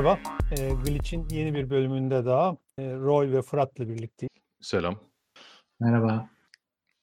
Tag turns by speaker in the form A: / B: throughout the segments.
A: Merhaba, e, Glitch'in yeni bir bölümünde daha e, Roy ve Fırat'la birlikteyiz.
B: Selam.
C: Merhaba.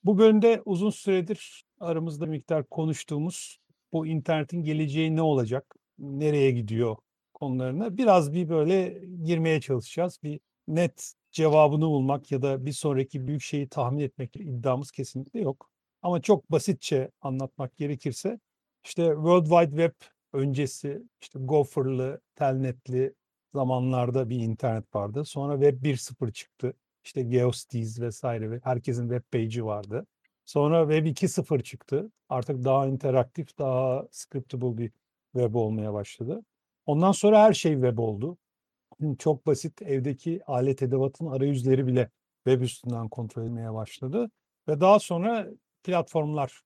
A: Bu bölümde uzun süredir aramızda miktar konuştuğumuz bu internetin geleceği ne olacak, nereye gidiyor konularına biraz bir böyle girmeye çalışacağız. Bir net cevabını bulmak ya da bir sonraki büyük şeyi tahmin etmek iddiamız kesinlikle yok. Ama çok basitçe anlatmak gerekirse işte World Wide Web öncesi işte Gopher'lı, Telnet'li zamanlarda bir internet vardı. Sonra Web 1.0 çıktı. İşte GeoCities vesaire ve herkesin web page'i vardı. Sonra Web 2.0 çıktı. Artık daha interaktif, daha scriptable bir web olmaya başladı. Ondan sonra her şey web oldu. Çok basit evdeki alet edevatın arayüzleri bile web üstünden kontrol edilmeye başladı. Ve daha sonra platformlar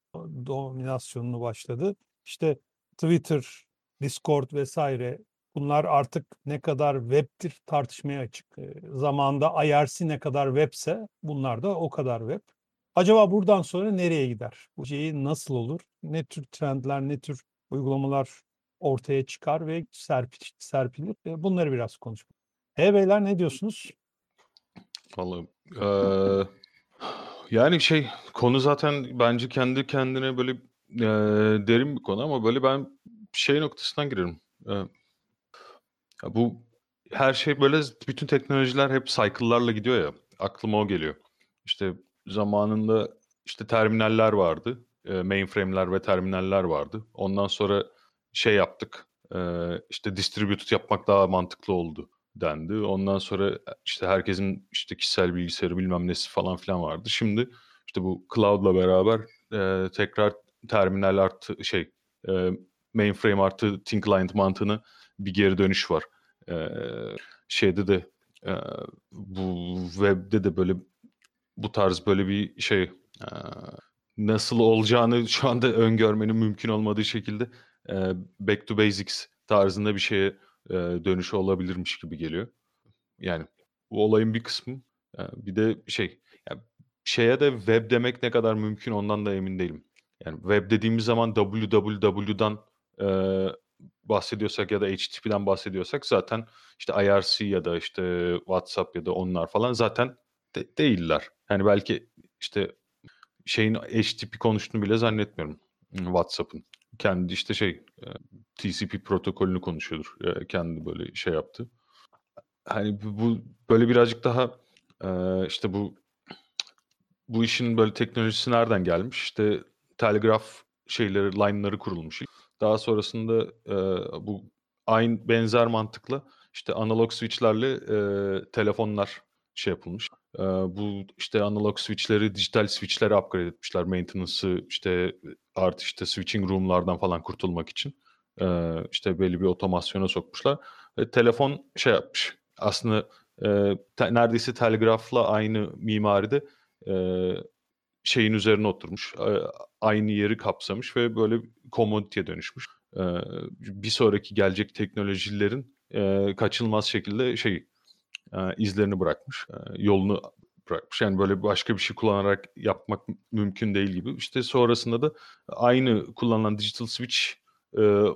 A: dominasyonunu başladı. İşte Twitter, Discord vesaire bunlar artık ne kadar web'tir tartışmaya açık. Zamanda IRC ne kadar webse bunlar da o kadar web. Acaba buradan sonra nereye gider? Bu şeyi nasıl olur? Ne tür trendler, ne tür uygulamalar ortaya çıkar ve serp, serpilir? E, bunları biraz konuşalım. Hey beyler ne diyorsunuz?
B: Vallahi eee, yani şey konu zaten bence kendi kendine böyle eee, derin bir konu ama böyle ben şey noktasından girerim. Ya bu her şey böyle bütün teknolojiler hep cycle'larla gidiyor ya. Aklıma o geliyor. İşte zamanında işte terminaller vardı. eee, mainframe'ler ve terminaller vardı. Ondan sonra şey yaptık. eee, işte distributed yapmak daha mantıklı oldu dendi. Ondan sonra işte herkesin işte kişisel bilgisayarı bilmem nesi falan filan vardı. Şimdi işte bu cloud'la beraber eee, tekrar terminal artı şey eee, mainframe artı thin client mantığına bir geri dönüş var. Eee, şeyde de eee, bu webde de böyle bu tarz böyle bir şey eee, nasıl olacağını şu anda öngörmenin mümkün olmadığı şekilde eee, back to basics tarzında bir şeye eee, dönüşü olabilirmiş gibi geliyor. Yani bu olayın bir kısmı. Eee, bir de şey ya şeye de web demek ne kadar mümkün ondan da emin değilim. Yani web dediğimiz zaman www'dan eee, bahsediyorsak ya da HTTP'den bahsediyorsak zaten işte IRC ya da işte WhatsApp ya da onlar falan zaten de- değiller. Yani belki işte şeyin HTTP konuştuğunu bile zannetmiyorum. WhatsApp'ın. Kendi işte şey e, TCP protokolünü konuşuyordur. E, kendi böyle şey yaptı. Hani bu böyle birazcık daha e, işte bu bu işin böyle teknolojisi nereden gelmiş? İşte telgraf şeyleri, line'ları kurulmuş. Daha sonrasında e, bu aynı benzer mantıkla işte analog switchlerle e, telefonlar şey yapılmış. E, bu işte analog switchleri dijital switchlere upgrade etmişler. Maintenance'ı işte artı işte switching room'lardan falan kurtulmak için. E, işte belli bir otomasyona sokmuşlar. Ve telefon şey yapmış. Aslında e, te- neredeyse telgrafla aynı mimaride e, şeyin üzerine oturmuş. Aynı yeri kapsamış ve böyle commodity'ye dönüşmüş. Bir sonraki gelecek teknolojilerin kaçınılmaz şekilde şey izlerini bırakmış. Yolunu bırakmış. Yani böyle başka bir şey kullanarak yapmak mümkün değil gibi. İşte sonrasında da aynı kullanılan digital switch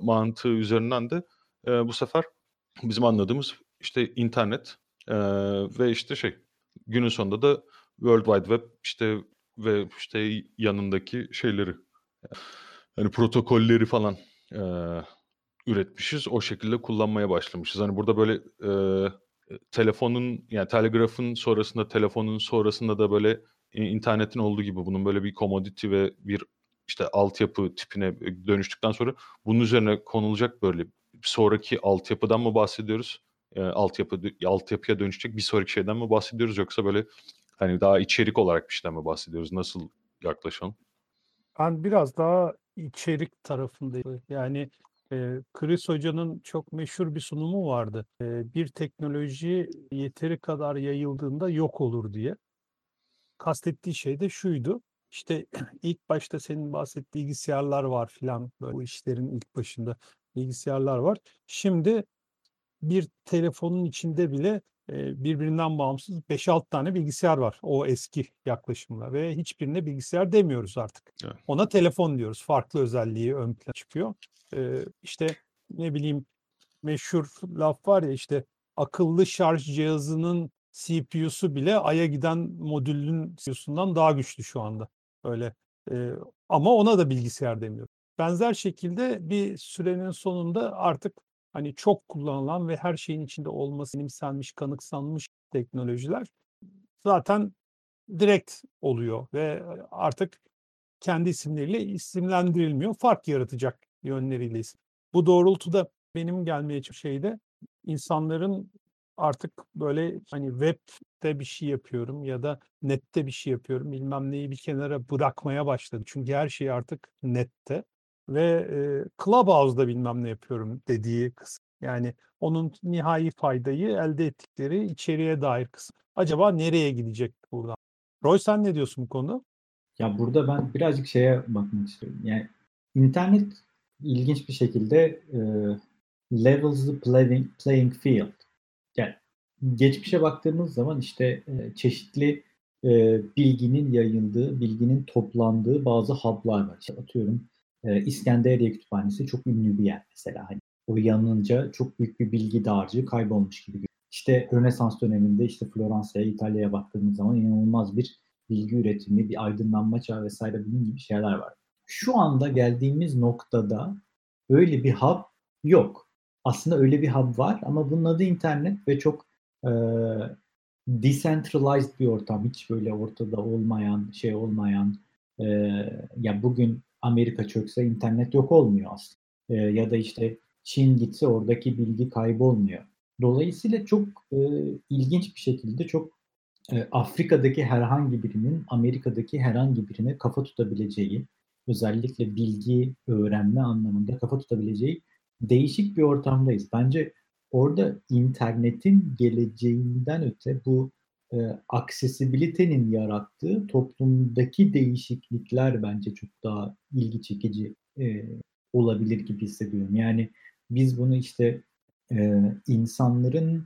B: mantığı üzerinden de bu sefer bizim anladığımız işte internet ve işte şey günün sonunda da World Wide Web işte ve işte yanındaki şeyleri yani protokolleri falan e, üretmişiz. O şekilde kullanmaya başlamışız. Hani burada böyle e, telefonun yani telgrafın sonrasında telefonun sonrasında da böyle e, internetin olduğu gibi bunun böyle bir commodity ve bir işte altyapı tipine dönüştükten sonra bunun üzerine konulacak böyle sonraki altyapıdan mı bahsediyoruz? E, altyapı altyapıya dönüşecek bir sonraki şeyden mi bahsediyoruz yoksa böyle hani daha içerik olarak bir şeyden mi bahsediyoruz? Nasıl yaklaşalım?
A: Ben biraz daha içerik tarafındayım. Yani e, Chris Hoca'nın çok meşhur bir sunumu vardı. E, bir teknoloji yeteri kadar yayıldığında yok olur diye. Kastettiği şey de şuydu. İşte ilk başta senin bahsettiğin bilgisayarlar var filan. Bu işlerin ilk başında bilgisayarlar var. Şimdi bir telefonun içinde bile birbirinden bağımsız 5-6 tane bilgisayar var. O eski yaklaşımla ve hiçbirine bilgisayar demiyoruz artık.
B: Evet.
A: Ona telefon diyoruz. Farklı özelliği ön plana çıkıyor. E, işte ne bileyim meşhur laf var ya işte akıllı şarj cihazının CPU'su bile Ay'a giden modülün CPU'sundan daha güçlü şu anda. Öyle. E, ama ona da bilgisayar demiyor. Benzer şekilde bir sürenin sonunda artık hani çok kullanılan ve her şeyin içinde olması benimsenmiş, kanıksanmış teknolojiler zaten direkt oluyor ve artık kendi isimleriyle isimlendirilmiyor. Fark yaratacak yönleriyle. Bu doğrultuda benim gelmeye şeyde insanların artık böyle hani web'de bir şey yapıyorum ya da nette bir şey yapıyorum bilmem neyi bir kenara bırakmaya başladı. Çünkü her şey artık nette ve e, Clubhouse'da bilmem ne yapıyorum dediği kısım. Yani onun nihai faydayı elde ettikleri içeriye dair kısım. Acaba nereye gidecek buradan? Roy sen ne diyorsun bu konuda?
C: Ya burada ben birazcık şeye bakmak istiyorum. Yani internet ilginç bir şekilde e, levels the playing, playing field. Yani geçmişe baktığımız zaman işte e, çeşitli e, bilginin yayıldığı, bilginin toplandığı bazı hub'lar var. İşte atıyorum e, İskenderiye Kütüphanesi çok ünlü bir yer mesela. Hani uyanınca çok büyük bir bilgi dağarcığı kaybolmuş gibi. İşte Rönesans döneminde işte Floransa'ya, İtalya'ya baktığımız zaman inanılmaz bir bilgi üretimi, bir aydınlanma çağı vesaire bunun gibi şeyler var. Şu anda geldiğimiz noktada öyle bir hub yok. Aslında öyle bir hub var ama bunun adı internet ve çok e, decentralized bir ortam. Hiç böyle ortada olmayan, şey olmayan e, ya bugün Amerika çökse internet yok olmuyor aslında. E, ya da işte Çin gitse oradaki bilgi kaybolmuyor. Dolayısıyla çok e, ilginç bir şekilde çok e, Afrika'daki herhangi birinin Amerika'daki herhangi birine kafa tutabileceği, özellikle bilgi öğrenme anlamında kafa tutabileceği değişik bir ortamdayız. Bence orada internetin geleceğinden öte bu e, aksesibilitenin yarattığı toplumdaki değişiklikler bence çok daha ilgi çekici e, olabilir gibi hissediyorum. Yani biz bunu işte e, insanların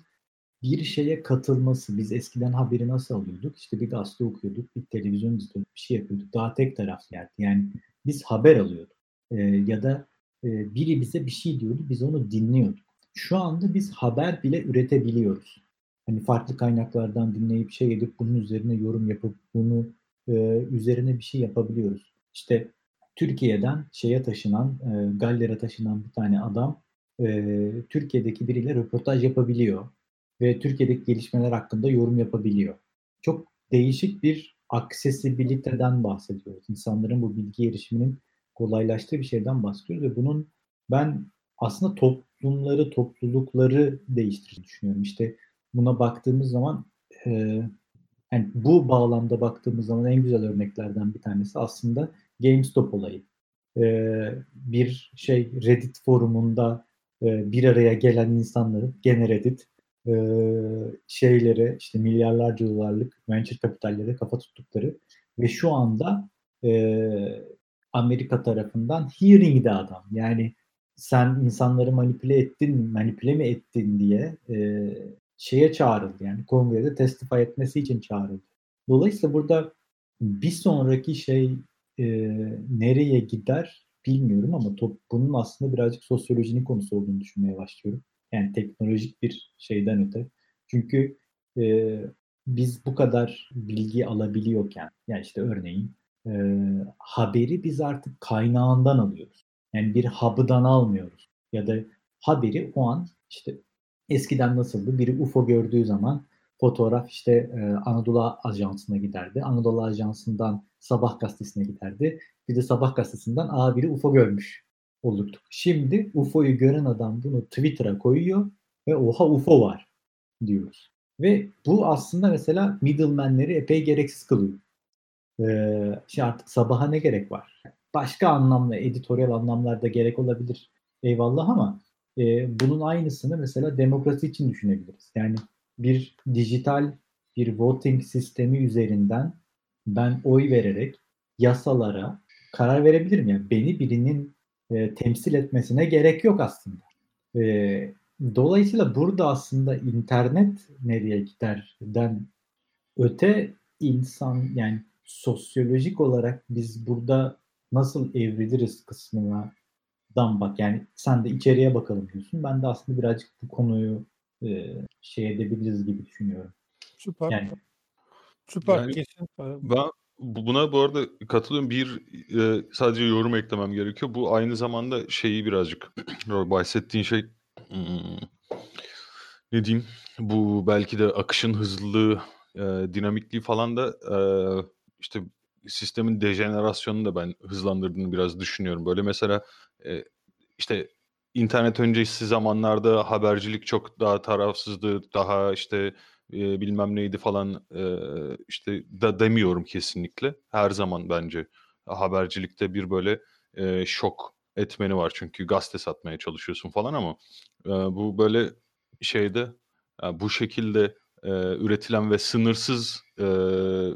C: bir şeye katılması, biz eskiden haberi nasıl alıyorduk? İşte bir gazete okuyorduk, bir televizyon izliyorduk, bir şey yapıyorduk. Daha tek taraflı yerdi. Yani biz haber alıyorduk. E, ya da e, biri bize bir şey diyordu, biz onu dinliyorduk. Şu anda biz haber bile üretebiliyoruz. Hani farklı kaynaklardan dinleyip şey edip bunun üzerine yorum yapıp bunu e, üzerine bir şey yapabiliyoruz. İşte Türkiye'den şeye taşınan, e, Galler'e taşınan bir tane adam e, Türkiye'deki biriyle röportaj yapabiliyor ve Türkiye'deki gelişmeler hakkında yorum yapabiliyor. Çok değişik bir aksesibiliteden bahsediyoruz. İnsanların bu bilgi erişiminin kolaylaştığı bir şeyden bahsediyoruz ve bunun ben aslında toplumları, toplulukları değiştirdiğini düşünüyorum. İşte buna baktığımız zaman e, yani bu bağlamda baktığımız zaman en güzel örneklerden bir tanesi aslında GameStop olayı. E, bir şey Reddit forumunda e, bir araya gelen insanların gene Reddit e, şeylere işte milyarlarca dolarlık venture kapitallere kafa tuttukları ve şu anda e, Amerika tarafından hearing'de adam. Yani sen insanları manipüle ettin, manipüle mi ettin diye e, şeye çağrıldı. Yani kongrede testify etmesi için çağrıldı. Dolayısıyla burada bir sonraki şey e, nereye gider bilmiyorum ama top, bunun aslında birazcık sosyolojinin konusu olduğunu düşünmeye başlıyorum. Yani teknolojik bir şeyden öte. Çünkü e, biz bu kadar bilgi alabiliyorken, yani işte örneğin e, haberi biz artık kaynağından alıyoruz. Yani bir hub'dan almıyoruz. Ya da haberi o an işte eskiden nasıldı? Biri UFO gördüğü zaman fotoğraf işte e, Anadolu Ajansı'na giderdi. Anadolu Ajansı'ndan Sabah gazetesine giderdi. Bir de Sabah gazetesinden aa biri UFO görmüş olurduk. Şimdi UFO'yu gören adam bunu Twitter'a koyuyor ve oha UFO var diyoruz. Ve bu aslında mesela middleman'leri epey gereksiz kılıyor. Ee, işte artık sabaha ne gerek var? Başka anlamda, editoryal anlamlarda gerek olabilir eyvallah ama e, bunun aynısını mesela demokrasi için düşünebiliriz. Yani bir dijital bir voting sistemi üzerinden ben oy vererek yasalara karar verebilirim. Yani beni birinin e, temsil etmesine gerek yok aslında. E, dolayısıyla burada aslında internet nereye giderden öte insan yani sosyolojik olarak biz burada nasıl evriliriz kısmına dan bak yani sen de içeriye bakalım diyorsun. Ben de aslında birazcık bu konuyu e, şey edebiliriz gibi düşünüyorum.
A: Süper.
C: Yani
A: Süper.
B: Yani
A: Kesin.
B: Ben bu- buna bu arada katılıyorum. Bir e, sadece yorum eklemem gerekiyor. Bu aynı zamanda şeyi birazcık bahsettiğin şey hmm, ne diyeyim? Bu belki de akışın hızlılığı, e, dinamikliği falan da e, işte sistemin dejenerasyonunu da ben hızlandırdığını biraz düşünüyorum. Böyle mesela e, işte internet öncesi zamanlarda habercilik çok daha tarafsızdı, daha işte e, bilmem neydi falan e, işte da demiyorum kesinlikle. Her zaman bence habercilikte bir böyle e, şok etmeni var çünkü gazete satmaya çalışıyorsun falan ama e, bu böyle şeyde e, bu şekilde e, üretilen ve sınırsız e,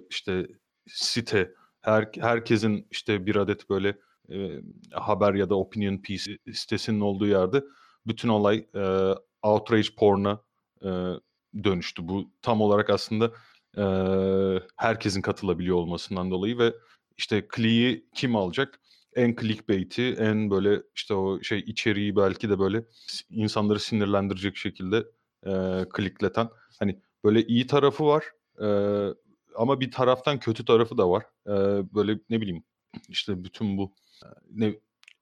B: işte site her herkesin işte bir adet böyle e, haber ya da opinion piece sitesinin olduğu yerde bütün olay e, outrage porn'a e, dönüştü. Bu tam olarak aslında e, herkesin katılabiliyor olmasından dolayı ve işte click'i kim alacak? En clickbait'i, en böyle işte o şey içeriği belki de böyle insanları sinirlendirecek şekilde e, clickleten. Hani böyle iyi tarafı var e, ama bir taraftan kötü tarafı da var. E, böyle ne bileyim işte bütün bu ne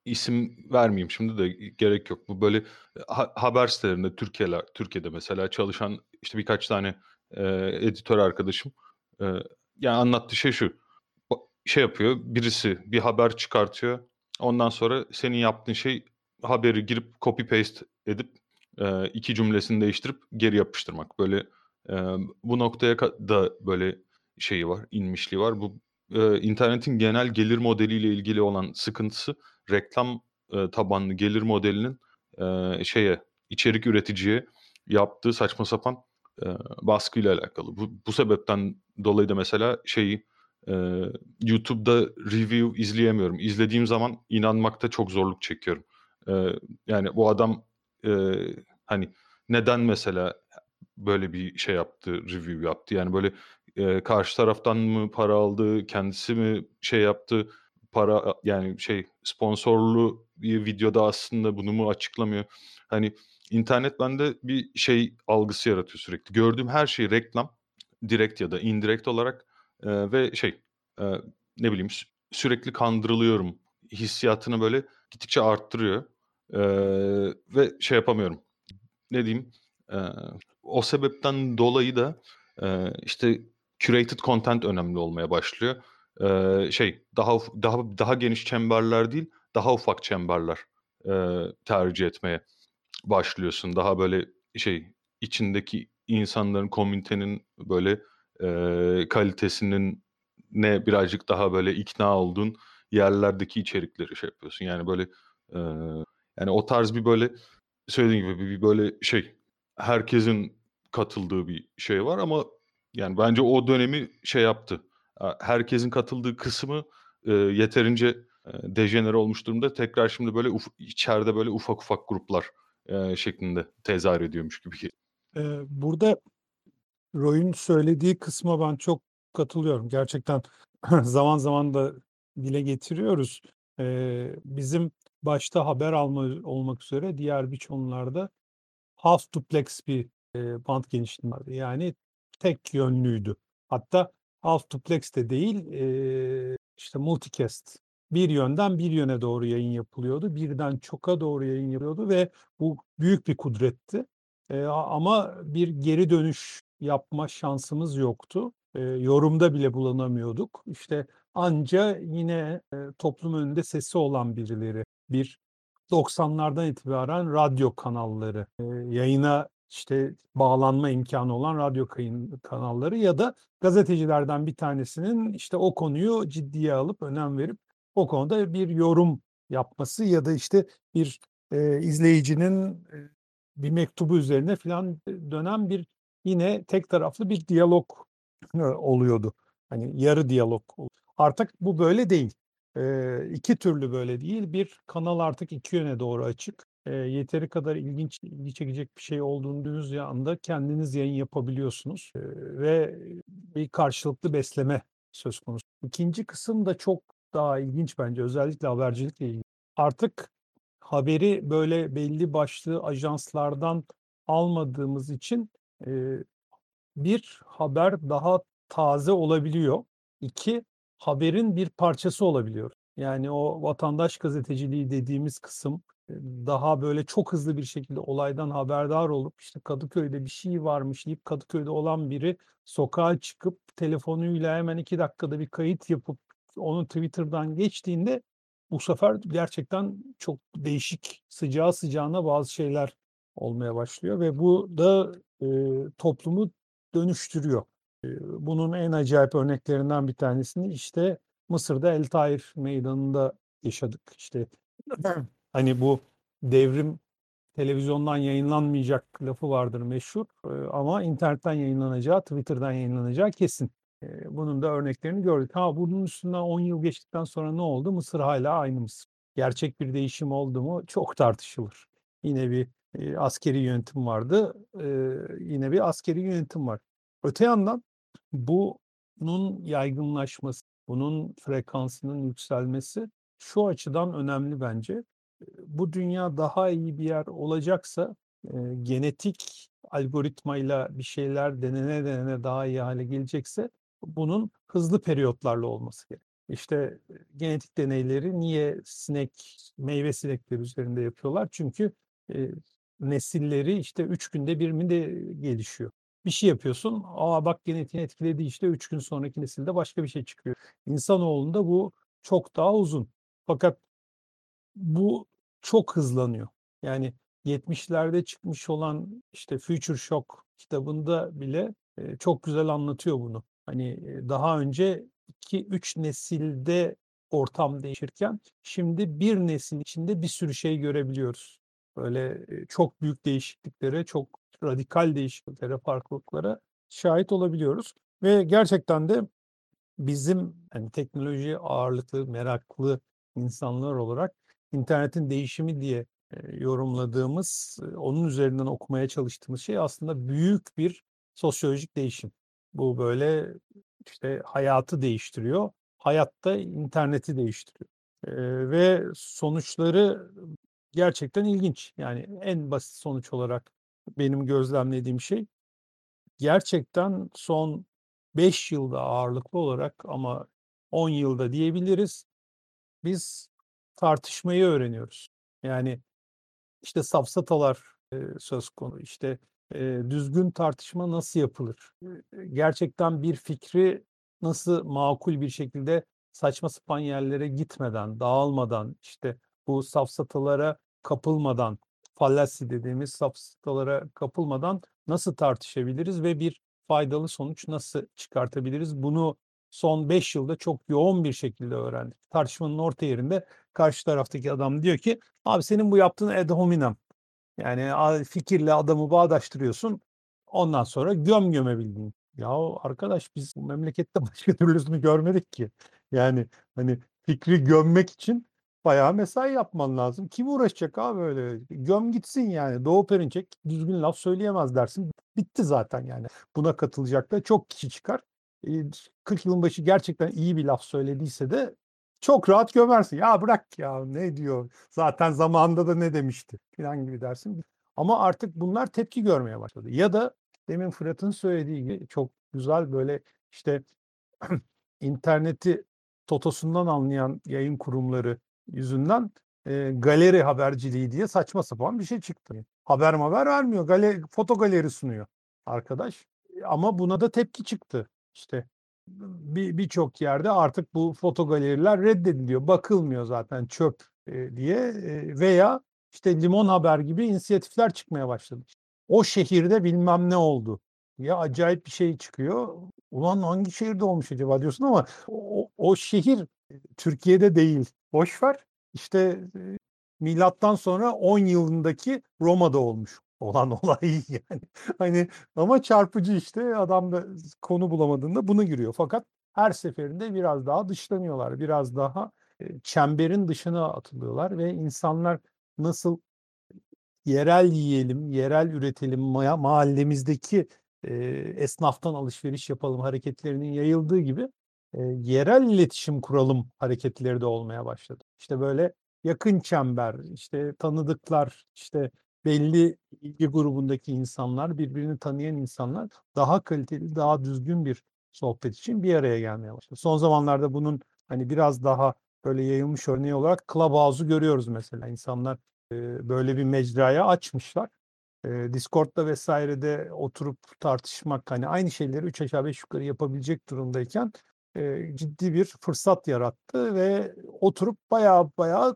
B: isim vermeyeyim şimdi de gerek yok. Bu böyle ha, haber sitelerinde Türkiye'ler Türkiye'de mesela çalışan işte birkaç tane e, editör arkadaşım e, yani anlattığı şey şu. Şey yapıyor, birisi bir haber çıkartıyor. Ondan sonra senin yaptığın şey haberi girip copy paste edip e, iki cümlesini değiştirip geri yapıştırmak. Böyle e, bu noktaya da böyle şeyi var, inmişliği var. Bu e, internetin genel gelir modeliyle ilgili olan sıkıntısı reklam e, tabanlı gelir modelinin e, şeye içerik üreticiye yaptığı saçma sapan e, baskıyla alakalı. Bu, bu sebepten dolayı da mesela şeyi e, YouTube'da review izleyemiyorum. İzlediğim zaman inanmakta çok zorluk çekiyorum. E, yani bu adam e, hani neden mesela böyle bir şey yaptı, review yaptı? Yani böyle e, karşı taraftan mı para aldı, kendisi mi şey yaptı? Para yani şey sponsorlu bir videoda aslında bunu mu açıklamıyor? Hani internet bende bir şey algısı yaratıyor sürekli. Gördüğüm her şey reklam, direkt ya da indirekt olarak e, ve şey e, ne bileyim sürekli kandırılıyorum hissiyatını böyle gittikçe arttırıyor e, ve şey yapamıyorum. Ne diyeyim? E, o sebepten dolayı da e, işte curated content önemli olmaya başlıyor. E, şey daha daha daha geniş çemberler değil, daha ufak çemberler e, tercih etmeye başlıyorsun. Daha böyle şey içindeki insanların, komünitenin böyle e, kalitesinin ne birazcık daha böyle ikna olduğun yerlerdeki içerikleri şey yapıyorsun. Yani böyle e, yani o tarz bir böyle söylediğim gibi bir böyle şey herkesin katıldığı bir şey var ama yani bence o dönemi şey yaptı. Herkesin katıldığı kısmı e, yeterince e, dejenere olmuş durumda. Tekrar şimdi böyle uf- içeride böyle ufak ufak gruplar e, şeklinde tezahür ediyormuş gibi.
A: Ee, burada Roy'un söylediği kısma ben çok katılıyorum. Gerçekten zaman zaman da dile getiriyoruz. Ee, bizim başta haber alma olmak üzere diğer birçoğunlarda half duplex bir e, band genişliği vardı. Yani tek yönlüydü. Hatta half duplex de değil e, işte multicast bir yönden bir yöne doğru yayın yapılıyordu. Birden çoka doğru yayın yapılıyordu ve bu büyük bir kudretti. E, ama bir geri dönüş yapma şansımız yoktu. E, yorumda bile bulunamıyorduk. İşte anca yine e, toplum önünde sesi olan birileri, bir 90'lardan itibaren radyo kanalları, e, yayına işte bağlanma imkanı olan radyo kayın kanalları ya da gazetecilerden bir tanesinin işte o konuyu ciddiye alıp önem verip o konuda bir yorum yapması ya da işte bir e, izleyicinin e, bir mektubu üzerine falan dönen bir yine tek taraflı bir diyalog oluyordu. Hani yarı diyalog. Artık bu böyle değil. E, iki türlü böyle değil. Bir kanal artık iki yöne doğru açık. E, yeteri kadar ilginç, ilgi çekecek bir şey olduğunuz anda kendiniz yayın yapabiliyorsunuz. E, ve bir karşılıklı besleme söz konusu. İkinci kısım da çok daha ilginç bence özellikle habercilikle ilgili. Artık haberi böyle belli başlı ajanslardan almadığımız için e, bir haber daha taze olabiliyor. İki haberin bir parçası olabiliyor. Yani o vatandaş gazeteciliği dediğimiz kısım daha böyle çok hızlı bir şekilde olaydan haberdar olup işte Kadıköy'de bir şey varmış deyip Kadıköy'de olan biri sokağa çıkıp telefonuyla hemen iki dakikada bir kayıt yapıp onu Twitter'dan geçtiğinde bu sefer gerçekten çok değişik sıcağı sıcağına bazı şeyler olmaya başlıyor ve bu da e, toplumu dönüştürüyor. E, bunun en acayip örneklerinden bir tanesini işte Mısır'da El Tair meydanında yaşadık. İşte hani bu devrim televizyondan yayınlanmayacak lafı vardır meşhur e, ama internetten yayınlanacağı, Twitter'dan yayınlanacağı kesin. E, bunun da örneklerini gördük. Ha bunun üstünden 10 yıl geçtikten sonra ne oldu? Mısır hala aynı Mısır. Gerçek bir değişim oldu mu? Çok tartışılır. Yine bir e, askeri yönetim vardı. Yine bir askeri yönetim var. Öte yandan bunun yaygınlaşması, bunun frekansının yükselmesi şu açıdan önemli bence. Bu dünya daha iyi bir yer olacaksa e, genetik algoritmayla bir şeyler denene denene daha iyi hale gelecekse bunun hızlı periyotlarla olması gerek. İşte genetik deneyleri niye sinek, meyve sinekleri üzerinde yapıyorlar? Çünkü e, nesilleri işte üç günde bir mi de gelişiyor. Bir şey yapıyorsun, aa bak genetiğini etkiledi işte üç gün sonraki nesilde başka bir şey çıkıyor. İnsanoğlunda bu çok daha uzun. Fakat bu çok hızlanıyor. Yani 70'lerde çıkmış olan işte Future Shock kitabında bile çok güzel anlatıyor bunu. Hani daha önce 2-3 nesilde ortam değişirken şimdi bir nesil içinde bir sürü şey görebiliyoruz. Böyle çok büyük değişikliklere, çok radikal değişikliklere, farklılıklara şahit olabiliyoruz. Ve gerçekten de bizim yani teknoloji ağırlıklı, meraklı insanlar olarak internetin değişimi diye yorumladığımız, onun üzerinden okumaya çalıştığımız şey aslında büyük bir sosyolojik değişim. Bu böyle işte hayatı değiştiriyor, hayatta interneti değiştiriyor. Ve sonuçları gerçekten ilginç. Yani en basit sonuç olarak benim gözlemlediğim şey gerçekten son 5 yılda ağırlıklı olarak ama 10 yılda diyebiliriz. Biz tartışmayı öğreniyoruz. Yani işte safsatalar e, söz konu. İşte e, düzgün tartışma nasıl yapılır? Gerçekten bir fikri nasıl makul bir şekilde saçma sapan yerlere gitmeden, dağılmadan, işte bu safsatalara kapılmadan, fallacy dediğimiz safsatalara kapılmadan nasıl tartışabiliriz ve bir faydalı sonuç nasıl çıkartabiliriz? Bunu son 5 yılda çok yoğun bir şekilde öğrendik. Tartışmanın orta yerinde karşı taraftaki adam diyor ki abi senin bu yaptığın ad hominem. Yani fikirle adamı bağdaştırıyorsun. Ondan sonra göm gömebildiğin. Ya arkadaş biz bu memlekette başka türlüsünü görmedik ki. Yani hani fikri gömmek için bayağı mesai yapman lazım. Kim uğraşacak abi öyle? Göm gitsin yani. Doğu Perinçek düzgün laf söyleyemez dersin. Bitti zaten yani. Buna katılacak da çok kişi çıkar. 40 yılın başı gerçekten iyi bir laf söylediyse de çok rahat gömersin. Ya bırak ya ne diyor. Zaten zamanında da ne demişti falan gibi dersin. Ama artık bunlar tepki görmeye başladı. Ya da demin Fırat'ın söylediği gibi çok güzel böyle işte interneti totosundan anlayan yayın kurumları yüzünden e, galeri haberciliği diye saçma sapan bir şey çıktı. Haber haber vermiyor. Galeri, foto galeri sunuyor arkadaş. Ama buna da tepki çıktı. İşte bir birçok yerde artık bu foto galeriler reddediliyor. Bakılmıyor zaten çöp e, diye e, veya işte Limon Haber gibi inisiyatifler çıkmaya başladı. O şehirde bilmem ne oldu. Ya acayip bir şey çıkıyor. Ulan hangi şehirde olmuş acaba diyorsun ama o, o şehir Türkiye'de değil. Boş ver. İşte milattan sonra 10 yılındaki Roma'da olmuş olan olay yani. Hani ama çarpıcı işte adam da konu bulamadığında bunu giriyor. Fakat her seferinde biraz daha dışlanıyorlar. Biraz daha çemberin dışına atılıyorlar ve insanlar nasıl yerel yiyelim, yerel üretelim, mahallemizdeki e, esnaftan alışveriş yapalım hareketlerinin yayıldığı gibi e, yerel iletişim kuralım hareketleri de olmaya başladı. İşte böyle yakın çember, işte tanıdıklar, işte belli ilgi grubundaki insanlar, birbirini tanıyan insanlar daha kaliteli, daha düzgün bir sohbet için bir araya gelmeye başladı. Son zamanlarda bunun hani biraz daha böyle yayılmış örneği olarak Clubhouse'u görüyoruz mesela. İnsanlar e, böyle bir mecraya açmışlar. E, Discord'da vesairede oturup tartışmak hani aynı şeyleri üç aşağı beş yukarı yapabilecek durumdayken e, ciddi bir fırsat yarattı ve oturup bayağı bayağı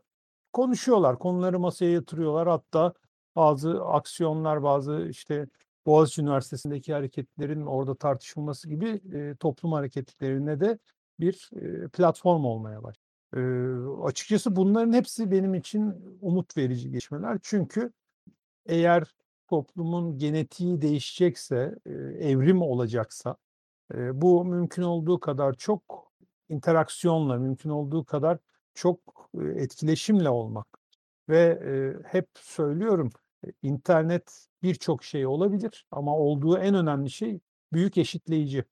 A: konuşuyorlar. Konuları masaya yatırıyorlar. Hatta bazı aksiyonlar, bazı işte Boğaziçi Üniversitesi'ndeki hareketlerin orada tartışılması gibi e, toplum hareketlerine de bir e, platform olmaya başladı. E, açıkçası bunların hepsi benim için umut verici gelişmeler. Çünkü eğer toplumun genetiği değişecekse, e, evrim olacaksa e, bu mümkün olduğu kadar çok interaksiyonla, mümkün olduğu kadar çok e, etkileşimle olmak. Ve e, hep söylüyorum internet birçok şey olabilir ama olduğu en önemli şey büyük eşitleyici.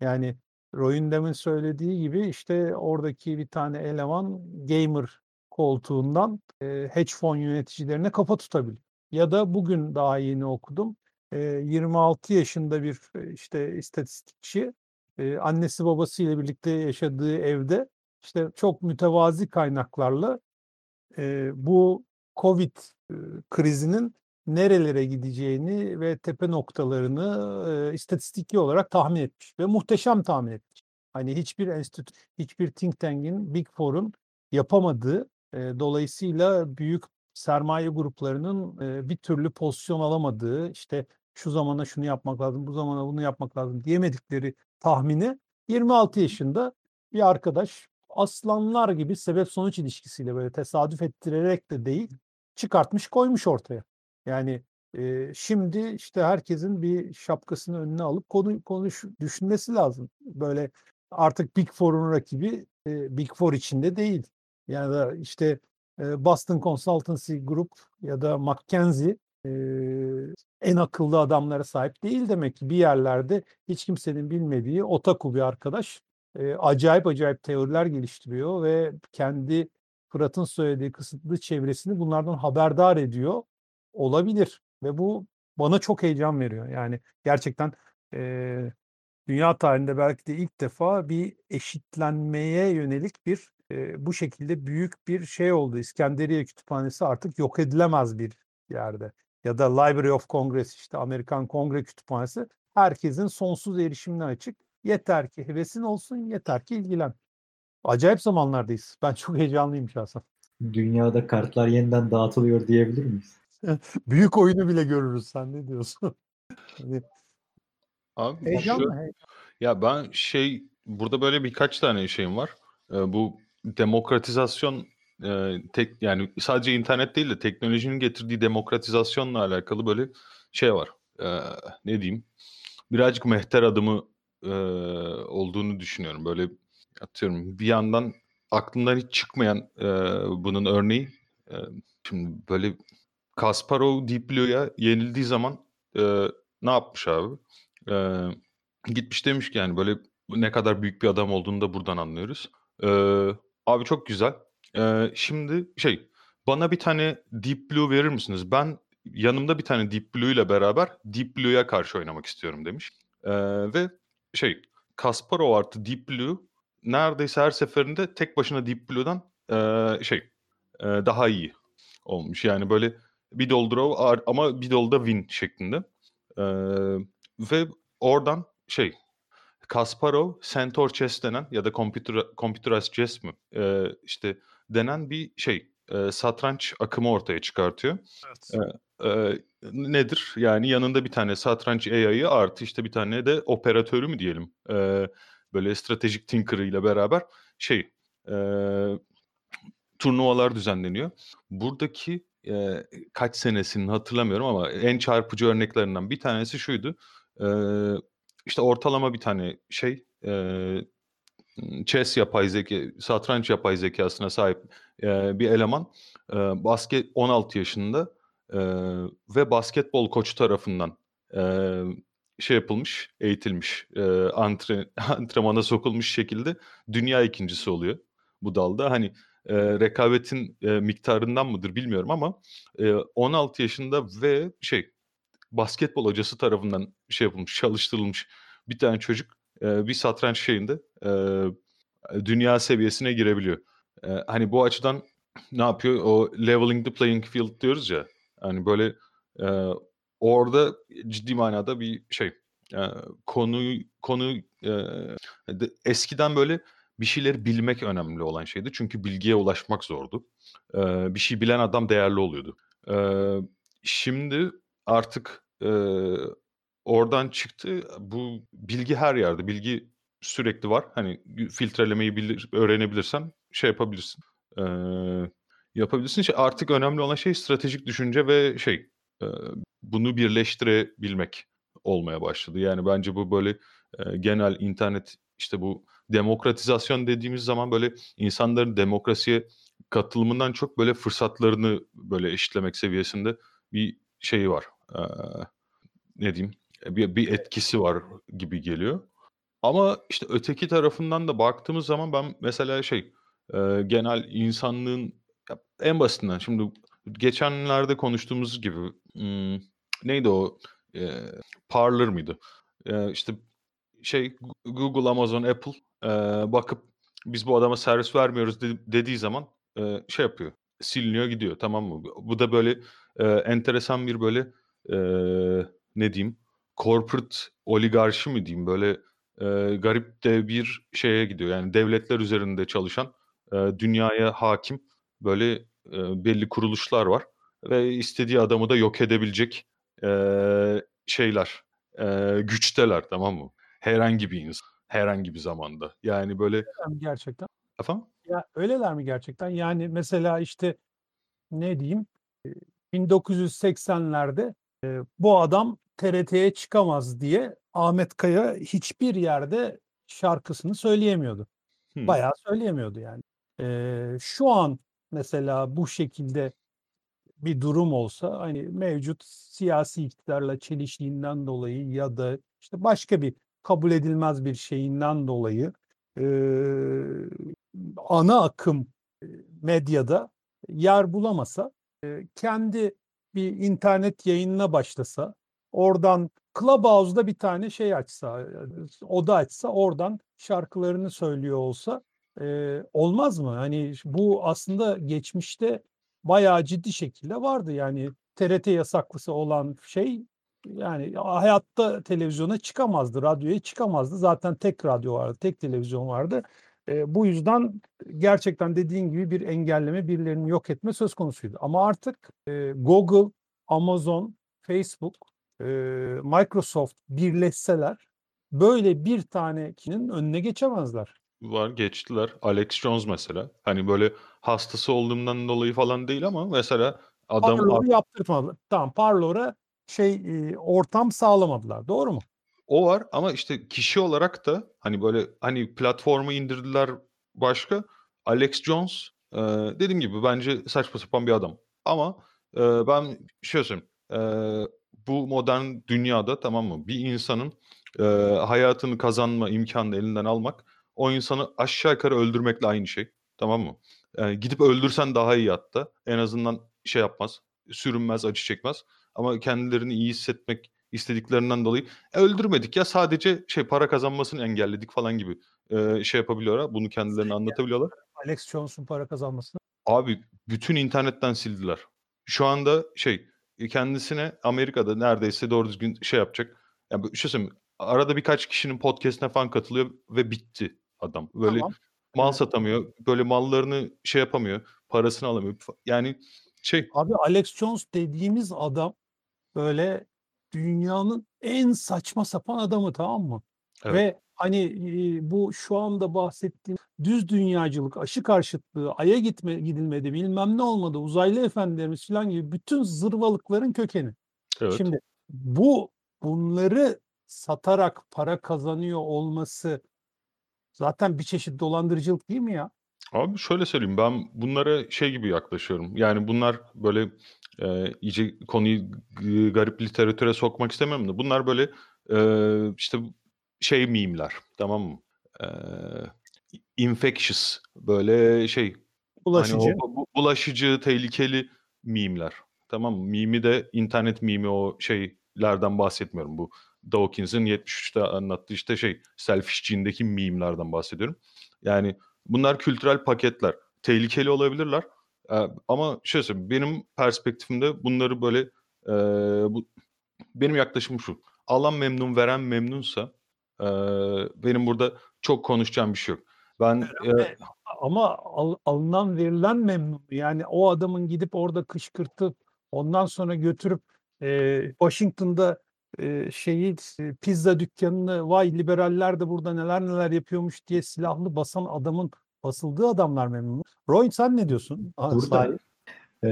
A: Yani Roy'un demin söylediği gibi işte oradaki bir tane eleman gamer koltuğundan e, hedge fon yöneticilerine kafa tutabilir. Ya da bugün daha yeni okudum. E, 26 yaşında bir e, işte istatistikçi e, annesi babasıyla birlikte yaşadığı evde işte çok mütevazi kaynaklarla e, bu Covid e, krizinin nerelere gideceğini ve tepe noktalarını e, istatistiki olarak tahmin etmiş ve muhteşem tahmin etmiş. Hani hiçbir enstitü, hiçbir think tank'in, Big Four'un yapamadığı, e, dolayısıyla büyük sermaye gruplarının e, bir türlü pozisyon alamadığı, işte şu zamana şunu yapmak lazım, bu zamana bunu yapmak lazım diyemedikleri tahmini 26 yaşında bir arkadaş aslanlar gibi sebep sonuç ilişkisiyle böyle tesadüf ettirerek de değil çıkartmış koymuş ortaya. Yani e, şimdi işte herkesin bir şapkasını önüne alıp konu konuş düşünmesi lazım. Böyle artık Big Four'un rakibi e, Big Four içinde değil. Yani da işte e, Boston Consultancy Group ya da McKinsey e, en akıllı adamlara sahip değil demek ki bir yerlerde hiç kimsenin bilmediği otaku bir arkadaş e, acayip acayip teoriler geliştiriyor ve kendi Fırat'ın söylediği kısıtlı çevresini bunlardan haberdar ediyor olabilir ve bu bana çok heyecan veriyor. Yani gerçekten e, dünya tarihinde belki de ilk defa bir eşitlenmeye yönelik bir e, bu şekilde büyük bir şey oldu. İskenderiye Kütüphanesi artık yok edilemez bir yerde. Ya da Library of Congress işte Amerikan Kongre Kütüphanesi herkesin sonsuz erişimine açık. Yeter ki hevesin olsun, yeter ki ilgilen. Acayip zamanlardayız. Ben çok heyecanlıyım şahsen.
C: Dünyada kartlar yeniden dağıtılıyor diyebilir miyiz?
A: Büyük oyunu bile görürüz. Sen ne diyorsun? hani,
B: Abi
A: heyecanlı.
B: şu-
A: heyecanlı.
B: ya ben şey burada böyle birkaç tane şeyim var. Ee, bu demokratizasyon e, tek yani sadece internet değil de teknolojinin getirdiği demokratizasyonla alakalı böyle şey var. Ee, ne diyeyim? Birazcık mehter adımı e, olduğunu düşünüyorum. Böyle atıyorum bir yandan aklından hiç çıkmayan e, bunun örneği e, şimdi böyle Kasparov Deep Blue'ya yenildiği zaman e, ne yapmış abi? E, gitmiş demiş ki yani böyle ne kadar büyük bir adam olduğunu da buradan anlıyoruz. E, abi çok güzel. E, şimdi şey bana bir tane Deep Blue verir misiniz? Ben yanımda bir tane Deep Blue ile beraber Deep Blue'ya karşı oynamak istiyorum demiş. E, ve şey Kasparov artı Deep Blue neredeyse her seferinde tek başına Deep Blue'dan e, şey e, daha iyi olmuş. Yani böyle bir dol draw ama bir dol da win şeklinde. E, ve oradan şey Kasparov Centaur Chess denen ya da computer, Computerized Chess mi e, işte denen bir şey e, satranç akımı ortaya çıkartıyor. E, nedir? Yani yanında bir tane satranç AI'yı artı işte bir tane de operatörü mü diyelim. E, böyle stratejik thinker ile beraber şey e, turnuvalar düzenleniyor. Buradaki e, kaç senesini hatırlamıyorum ama en çarpıcı örneklerinden bir tanesi şuydu. E, işte ortalama bir tane şey e, chess yapay zeka, satranç yapay zekasına sahip e, bir eleman e, basket 16 yaşında e, ve basketbol koçu tarafından e, şey yapılmış, eğitilmiş, e, antre, antrenmana sokulmuş şekilde dünya ikincisi oluyor bu dalda. Hani e, rekabetin e, miktarından mıdır bilmiyorum ama e, 16 yaşında ve şey basketbol hocası tarafından şey yapılmış, çalıştırılmış bir tane çocuk e, bir satranç şeyinde e, dünya seviyesine girebiliyor. E, hani bu açıdan ne yapıyor? O leveling the playing field diyoruz ya. Hani böyle e, orada ciddi manada bir şey e, konu konu e, de, eskiden böyle bir şeyleri bilmek önemli olan şeydi. Çünkü bilgiye ulaşmak zordu. E, bir şey bilen adam değerli oluyordu. E, şimdi artık e, oradan çıktı. Bu bilgi her yerde. Bilgi sürekli var. Hani filtrelemeyi bilir, öğrenebilirsen şey yapabilirsin. E, yapabilirsin. Şey, artık önemli olan şey stratejik düşünce ve şey e, bunu birleştirebilmek olmaya başladı. Yani bence bu böyle e, genel internet işte bu demokratizasyon dediğimiz zaman böyle insanların demokrasiye katılımından çok böyle fırsatlarını böyle eşitlemek seviyesinde bir şeyi var. Ne diyeyim? Bir, bir etkisi var gibi geliyor. Ama işte öteki tarafından da baktığımız zaman ben mesela şey e, genel insanlığın en basitinden şimdi geçenlerde konuştuğumuz gibi hmm, neydi o e, Parler mıydı? E, işte şey Google, Amazon, Apple e, bakıp biz bu adama servis vermiyoruz de, dediği zaman e, şey yapıyor. Siliniyor gidiyor tamam mı? Bu da böyle e, enteresan bir böyle e, ne diyeyim corporate oligarşi mi diyeyim böyle e, garip de bir şeye gidiyor. Yani devletler üzerinde çalışan e, dünyaya hakim böyle e, belli kuruluşlar var ve istediği adamı da yok edebilecek e, şeyler e, güçteler tamam mı? Herhangi bir insan herhangi bir zamanda. Yani böyle
A: Öyleler mi gerçekten?
B: efendim?
A: Ya öyleler mi gerçekten? Yani mesela işte ne diyeyim? e, 1980'lerde e, bu adam TRT'ye çıkamaz diye Ahmet Kaya hiçbir yerde şarkısını söyleyemiyordu.
B: Hmm.
A: Bayağı söyleyemiyordu yani. E, şu an mesela bu şekilde bir durum olsa hani mevcut siyasi iktidarla çeliştiğinden dolayı ya da işte başka bir kabul edilmez bir şeyinden dolayı e, ana akım medyada yer bulamasa e, kendi bir internet yayınına başlasa oradan Clubhouse'da bir tane şey açsa oda açsa oradan şarkılarını söylüyor olsa e, olmaz mı? Hani bu aslında geçmişte bayağı ciddi şekilde vardı. Yani TRT yasaklısı olan şey yani hayatta televizyona çıkamazdı, radyoya çıkamazdı. Zaten tek radyo vardı, tek televizyon vardı. E, bu yüzden gerçekten dediğin gibi bir engelleme, birilerini yok etme söz konusuydu. Ama artık e, Google, Amazon, Facebook, e, Microsoft birleşseler böyle bir tanekinin önüne geçemezler.
B: Var geçtiler. Alex Jones mesela. Hani böyle hastası olduğumdan dolayı falan değil ama mesela adam
A: Parlor'u yaptırmadılar. Tamam Parlor'a şey e, ortam sağlamadılar. Doğru mu?
B: o var ama işte kişi olarak da hani böyle hani platformu indirdiler başka. Alex Jones e, dediğim gibi bence saçma sapan bir adam. Ama e, ben şöyle söyleyeyim. E, bu modern dünyada tamam mı? Bir insanın e, hayatını kazanma imkanını elinden almak o insanı aşağı yukarı öldürmekle aynı şey. Tamam mı? E, gidip öldürsen daha iyi hatta. En azından şey yapmaz. Sürünmez, acı çekmez. Ama kendilerini iyi hissetmek istediklerinden dolayı "E, öldürmedik ya sadece şey para kazanmasını engelledik falan gibi e, şey yapabiliyorlar. Bunu kendilerine anlatabiliyorlar.
A: Alex Jones'un para kazanmasını.
B: Abi bütün internetten sildiler. Şu anda şey e, kendisine Amerika'da neredeyse doğru düzgün şey yapacak. Yani şey söyleyeyim, arada birkaç kişinin podcast'ine falan katılıyor ve bitti adam. Böyle
A: Tamam.
B: mal
A: Evet.
B: satamıyor. Böyle mallarını şey yapamıyor. Parasını alamıyor. Fa- Yani şey
A: Abi Alex Jones dediğimiz adam böyle dünyanın en saçma sapan adamı tamam mı?
B: Evet.
A: Ve hani e, bu şu anda bahsettiğim düz dünyacılık, aşı karşıtlığı, aya gitme gidilmedi, bilmem ne olmadı, uzaylı efendilerimiz falan gibi bütün zırvalıkların kökeni.
B: evet.
A: Şimdi bu bunları satarak para kazanıyor olması zaten bir çeşit dolandırıcılık değil mi ya?
B: Abi şöyle söyleyeyim ben bunlara şey gibi yaklaşıyorum. Yani bunlar böyle e, iyice konuyu g- garip literatüre sokmak istemiyorum da bunlar böyle e, işte şey mimler tamam mı? E, infectious böyle şey
A: Bulaşıcı.
B: Hani o bu bulaşıcı, tehlikeli mimler. Tamam mı? Mimi de internet mimi o şeylerden bahsetmiyorum. Bu Dawkins'in 73'te anlattığı işte şey Selfish Gene'deki mimlerden bahsediyorum. Yani bunlar kültürel paketler. Tehlikeli olabilirler. Ee, ama şöyle söyleyeyim, benim perspektifimde bunları böyle e, bu benim yaklaşımım şu. Alan memnun, veren memnunsa e, benim burada çok konuşacağım bir şey yok. Ben e,
A: Ama al- alınan verilen memnun. Yani o adamın gidip orada kışkırtıp ondan sonra götürüp e, Washington'da e, şeyi e, pizza dükkanını vay liberaller de burada neler neler yapıyormuş diye silahlı basan adamın basıldığı adamlar memnun. Roy sen ne diyorsun? Aa,
C: Burada e,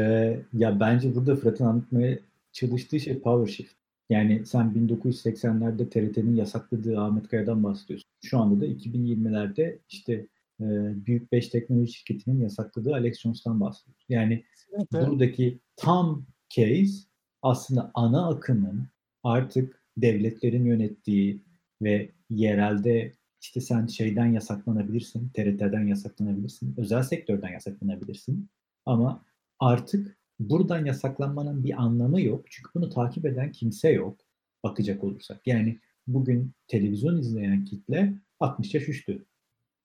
C: ya bence burada Fırat'ın anlatmaya çalıştığı şey power shift. Yani sen 1980'lerde TRT'nin yasakladığı Ahmet Kaya'dan bahsediyorsun. Şu anda da 2020'lerde işte e, büyük 5 teknoloji şirketinin yasakladığı Alex Jones'tan bahsediyoruz. Yani
A: Kesinlikle.
C: buradaki tam case aslında ana akımın artık devletlerin yönettiği ve yerelde işte sen şeyden yasaklanabilirsin, TRT'den yasaklanabilirsin, özel sektörden yasaklanabilirsin. Ama artık buradan yasaklanmanın bir anlamı yok. Çünkü bunu takip eden kimse yok bakacak olursak. Yani bugün televizyon izleyen kitle 60 yaş üstü.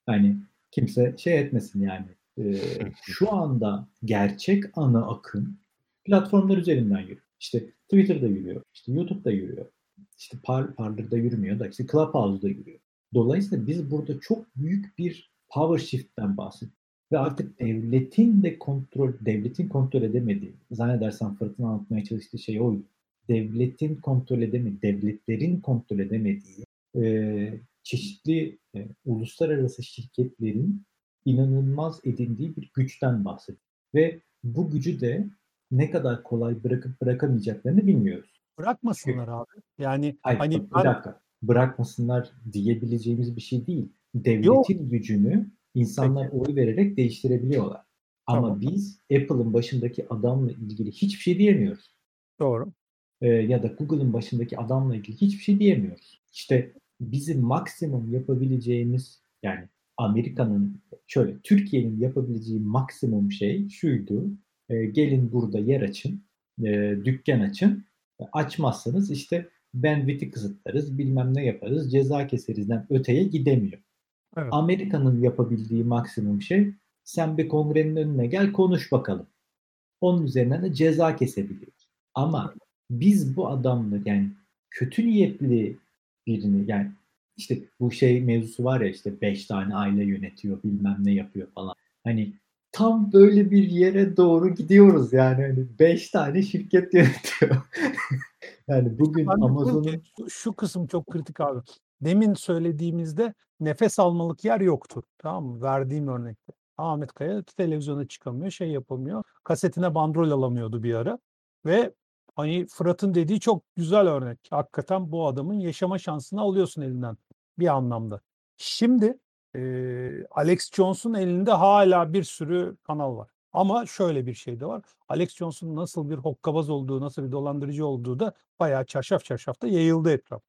C: Yani kimse şey etmesin yani. Ee, şu anda gerçek ana akım platformlar üzerinden yürüyor. İşte Twitter'da yürüyor, işte YouTube'da yürüyor. İşte Par Parler'da yürümüyor da işte Clubhouse'da yürüyor. Dolayısıyla biz burada çok büyük bir power shift'ten bahsediyoruz. Ve artık devletin de kontrol, devletin kontrol edemediği, zannedersem Fırat'ın anlatmaya çalıştığı şey oydu. Devletin kontrol edemediği, devletlerin kontrol edemediği e, çeşitli e, uluslararası şirketlerin inanılmaz edindiği bir güçten bahsediyor. Ve bu gücü de ne kadar kolay bırakıp bırakamayacaklarını bilmiyoruz.
A: Bırakmasınlar abi. Yani
C: Hayır,
A: hani
C: bir dakika. Bırakmasınlar diyebileceğimiz bir şey değil. Devletin gücünü insanlar oy vererek değiştirebiliyorlar. Ama
A: Tamam.
C: biz Apple'ın başındaki adamla ilgili hiçbir şey diyemiyoruz.
A: doğru.
C: Ee, ya da Google'ın başındaki adamla ilgili hiçbir şey diyemiyoruz. İşte bizim maksimum yapabileceğimiz yani Amerika'nın şöyle Türkiye'nin yapabileceği maksimum şey şuydu. Ee, gelin burada yer açın, e, dükkan açın. E, Açmazsanız işte bandwidth'i kısıtlarız, bilmem ne yaparız, ceza keserizden öteye gidemiyor.
A: Evet.
C: Amerika'nın yapabildiği maksimum şey sen bir kongrenin önüne gel konuş bakalım. Onun üzerinden de ceza kesebiliyor. Ama biz bu adamla yani kötü niyetli birini yani işte bu şey mevzusu var ya işte beş tane aile yönetiyor bilmem ne yapıyor falan. Hani tam böyle bir yere doğru gidiyoruz yani hani beş tane şirket yönetiyor. yani bugün Amazon'un
A: şu kısım çok kritik abi. Demin söylediğimizde nefes almalık yer yoktu. Tamam mı? Verdiğim örnekte. Ahmet Kaya televizyona çıkamıyor, şey yapamıyor. Kasetine bandrol alamıyordu bir ara. Ve hani Fırat'ın dediği çok güzel örnek. Hakikaten bu adamın yaşama şansını alıyorsun elinden bir anlamda. Şimdi Alex Jones'un elinde hala bir sürü kanal var. Ama şöyle bir şey de var. Alex Jones'un nasıl bir hokkabaz olduğu, nasıl bir dolandırıcı olduğu da bayağı çarşaf çarşaf da yayıldı etraf.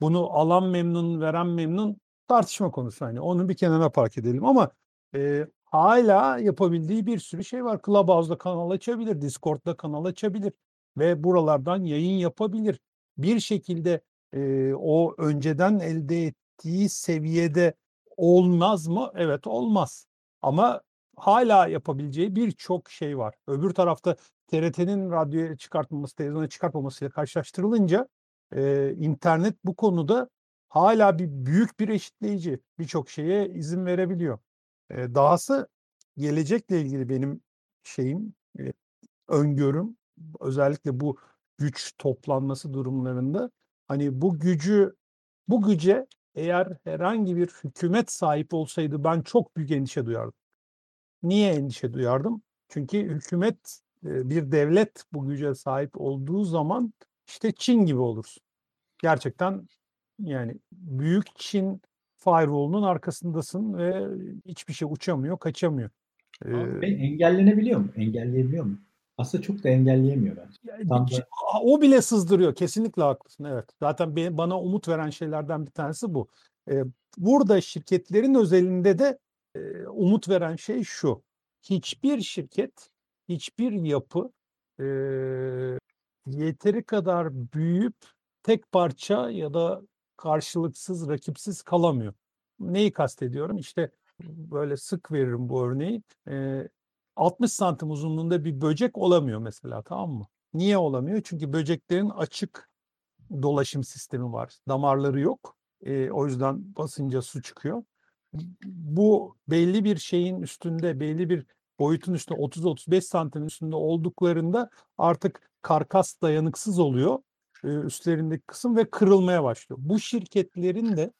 A: Bunu alan memnun, veren memnun tartışma konusu. Hani onu bir kenara park edelim ama e, hala yapabildiği bir sürü şey var. Clubhouse'da kanal açabilir, Discord'da kanal açabilir ve buralardan yayın yapabilir. Bir şekilde e, o önceden elde ettiği seviyede olmaz mı? Evet olmaz. Ama hala yapabileceği birçok şey var. Öbür tarafta TRT'nin radyoya çıkartmaması, televizyona çıkartmamasıyla karşılaştırılınca e, internet bu konuda hala bir büyük bir eşitleyici. Birçok şeye izin verebiliyor. E, dahası gelecekle ilgili benim şeyim, e, öngörüm özellikle bu güç toplanması durumlarında hani bu gücü bu güce eğer herhangi bir hükümet sahip olsaydı ben çok büyük endişe duyardım. Niye endişe duyardım? Çünkü hükümet e, bir devlet bu güce sahip olduğu zaman işte Çin gibi olursun. Gerçekten yani büyük Çin firewall'unun arkasındasın ve hiçbir şey uçamıyor, kaçamıyor. Ee,
C: Abi, engellenebiliyor mu? Engelleyebiliyor mu? Aslında çok da engelleyemiyor bence.
A: yani
C: Tam da-
A: o bile sızdırıyor. Kesinlikle haklısın. Evet. Zaten bana umut veren şeylerden bir tanesi bu. Ee, burada şirketlerin özelinde de e, umut veren şey şu. hiçbir şirket, hiçbir yapı e, yeteri kadar büyüyüp tek parça ya da karşılıksız, rakipsiz kalamıyor. Neyi kastediyorum? İşte böyle sık veririm bu örneği. E, 60 santim uzunluğunda bir böcek olamıyor mesela tamam mı? Niye olamıyor? Çünkü böceklerin açık dolaşım sistemi var. Damarları yok. E, o yüzden basınca su çıkıyor. Bu belli bir şeyin üstünde, belli bir boyutun üstünde 30-35 santim üstünde olduklarında artık karkas dayanıksız oluyor e, üstlerindeki kısım ve kırılmaya başlıyor. Bu şirketlerin de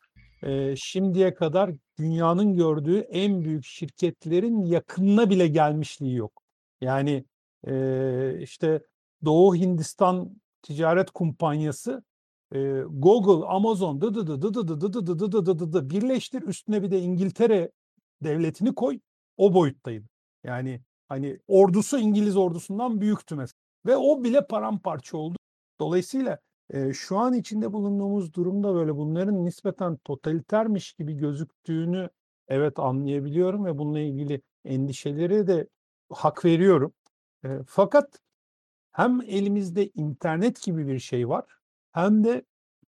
A: e, şimdiye kadar dünyanın gördüğü en büyük şirketlerin yakınına bile gelmişliği yok. Yani e, işte Doğu Hindistan Ticaret Kumpanyası e, Google, Amazon dı dı dı dı dı dı dı dı dı dı dı dı birleştir üstüne bir de İngiltere devletini koy o boyuttaydı. Yani hani ordusu İngiliz ordusundan büyüktü mesela. Ve o bile paramparça oldu. Dolayısıyla e, şu an içinde bulunduğumuz durumda böyle bunların nispeten totalitermiş gibi gözüktüğünü evet anlayabiliyorum ve bununla ilgili endişeleri de hak veriyorum. E, fakat hem elimizde internet gibi bir şey var hem de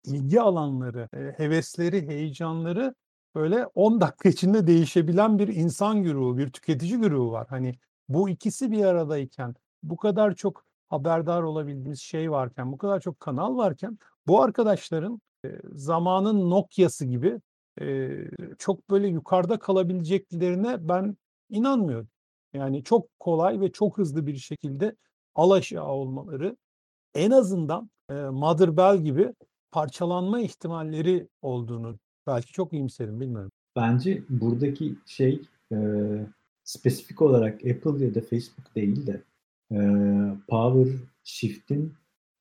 A: ilgi alanları, hevesleri, heyecanları böyle 10 dakika içinde değişebilen bir insan güruhu, bir tüketici güruhu var. Hani bu ikisi bir aradayken, bu kadar çok haberdar olabildiğimiz şey varken, bu kadar çok kanal varken bu arkadaşların e, zamanın Nokia'sı gibi e, çok böyle yukarıda kalabileceklerine ben inanmıyorum. Yani çok kolay ve çok hızlı bir şekilde alaşağı olmaları en azından e, Mother Bell gibi parçalanma ihtimalleri olduğunu belki çok iyimserim bilmiyorum.
C: Bence buradaki şey e, spesifik olarak Apple ya da Facebook değil de e, power shift'in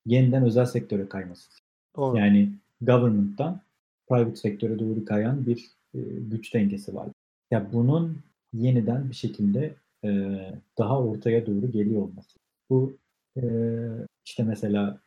C: yeniden özel sektöre kayması. Doğru. Yani government'tan private sektöre doğru kayan bir e, güç dengesi var. Ya bunun yeniden bir şekilde e, daha ortaya doğru geliyor olması. Bu e, işte mesela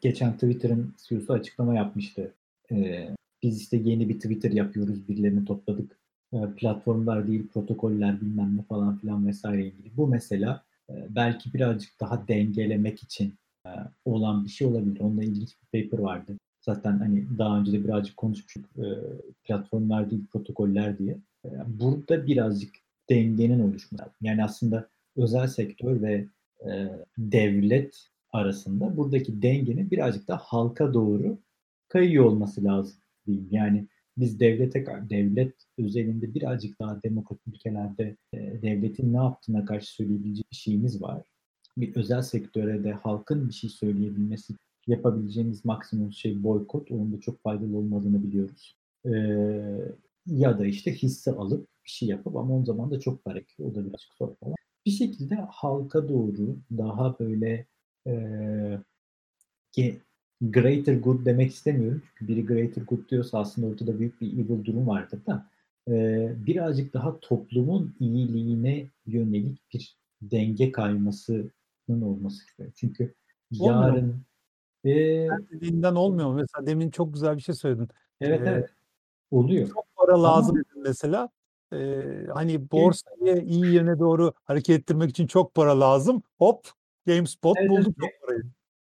C: geçen Twitter'ın CEO'su açıklama yapmıştı. E, biz işte yeni bir Twitter yapıyoruz, birilerini topladık. E, platformlar değil, protokoller bilmem ne falan filan vesaire ilgili. Bu mesela belki birazcık daha dengelemek için e, olan bir şey olabilir. Onunla ilginç bir paper vardı. Zaten hani daha önce de birazcık konuşmuştuk e, platformlar değil, protokoller diye. E, burada birazcık dengenin oluşması. Yani aslında özel sektör ve devlet arasında buradaki dengenin birazcık daha halka doğru kayıyor olması lazım diyeyim. Yani biz devlete devlet özelinde birazcık daha demokratik ülkelerde e, devletin ne yaptığına karşı söyleyebilecek bir şeyimiz var. Bir özel sektöre de halkın bir şey söyleyebilmesi yapabileceğimiz maksimum şey boykot. Onun da çok faydalı olmadığını biliyoruz. E, ya da işte hisse alıp bir şey yapıp ama o zaman da çok para O da birazcık zor falan. Bir şekilde halka doğru daha böyle e, greater good demek istemiyorum. Çünkü biri greater good diyorsa aslında ortada büyük bir evil durum vardır da e, birazcık daha toplumun iyiliğine yönelik bir denge kaymasının olması istiyorum. Çünkü yarın
A: e, dediğinden olmuyor mu? Mesela demin çok güzel bir şey söyledin.
C: Evet ee, evet. Oluyor.
A: Çok para lazım Ama, mesela. Ee, hani borsayı iyi yöne doğru hareket ettirmek için çok para lazım. Hop GameSpot evet, buldu çok parayı.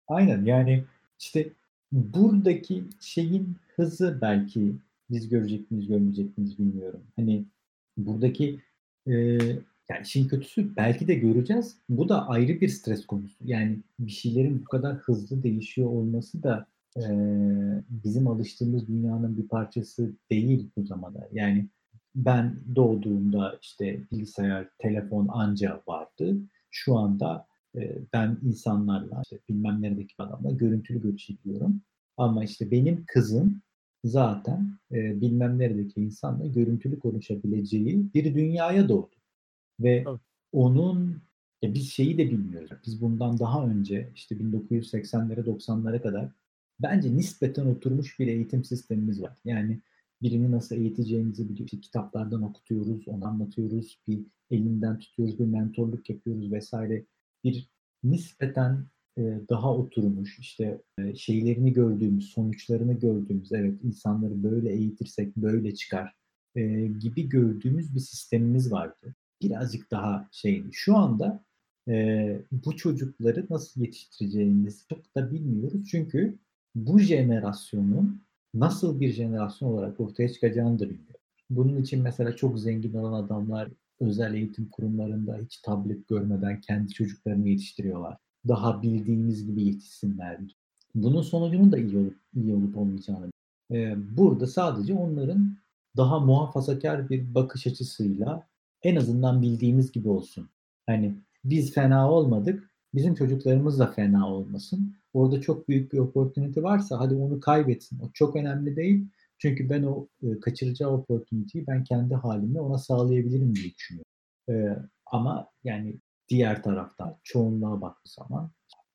C: Aynen yani işte buradaki şeyin hızı belki biz görecek miyiz görmeyecek miyiz bilmiyorum. Hani buradaki e, yani işin kötüsü belki de göreceğiz. Bu da ayrı bir stres konusu. Yani bir şeylerin bu kadar hızlı değişiyor olması da e, bizim alıştığımız dünyanın bir parçası değil bu zamanda. Yani ben doğduğumda işte bilgisayar, telefon anca vardı. Şu anda ben insanlarla, işte bilmem neredeki adamla görüntülü görüşebiliyorum. Ama işte benim kızım zaten e, bilmem neredeki insanla görüntülü konuşabileceği bir dünyaya doğdu. Ve evet. onun ya biz şeyi de bilmiyoruz. Biz bundan daha önce işte 1980'lere 90'lara kadar bence nispeten oturmuş bir eğitim sistemimiz var. Yani birini nasıl eğiteceğimizi biliyoruz. İşte kitaplardan okutuyoruz, onu anlatıyoruz, bir elinden tutuyoruz, bir mentorluk yapıyoruz vesaire bir nispeten e, daha oturmuş işte e, şeylerini gördüğümüz, sonuçlarını gördüğümüz, evet insanları böyle eğitirsek böyle çıkar e, gibi gördüğümüz bir sistemimiz vardı. birazcık daha şeydi. Şu anda bu çocukları nasıl yetiştireceğimizi çok da bilmiyoruz. Çünkü bu jenerasyonun nasıl bir jenerasyon olarak ortaya çıkacağını da bilmiyoruz. Bunun için mesela çok zengin olan adamlar özel eğitim kurumlarında hiç tablet görmeden kendi çocuklarını yetiştiriyorlar. Daha bildiğimiz gibi yetişsinler. Bunun sonucunun da iyi olup, iyi olup olmayacağını. Ee, burada sadece onların daha muhafazakar bir bakış açısıyla en azından bildiğimiz gibi olsun. Hani biz fena olmadık, bizim çocuklarımız da fena olmasın. Orada çok büyük bir opportunity varsa hadi onu kaybetsin. O çok önemli değil. Çünkü ben o e, kaçıracağı opportunity'yi ben kendi halimle ona sağlayabilirim diye düşünüyorum. E, ama yani diğer tarafta çoğunluğa baktığı zaman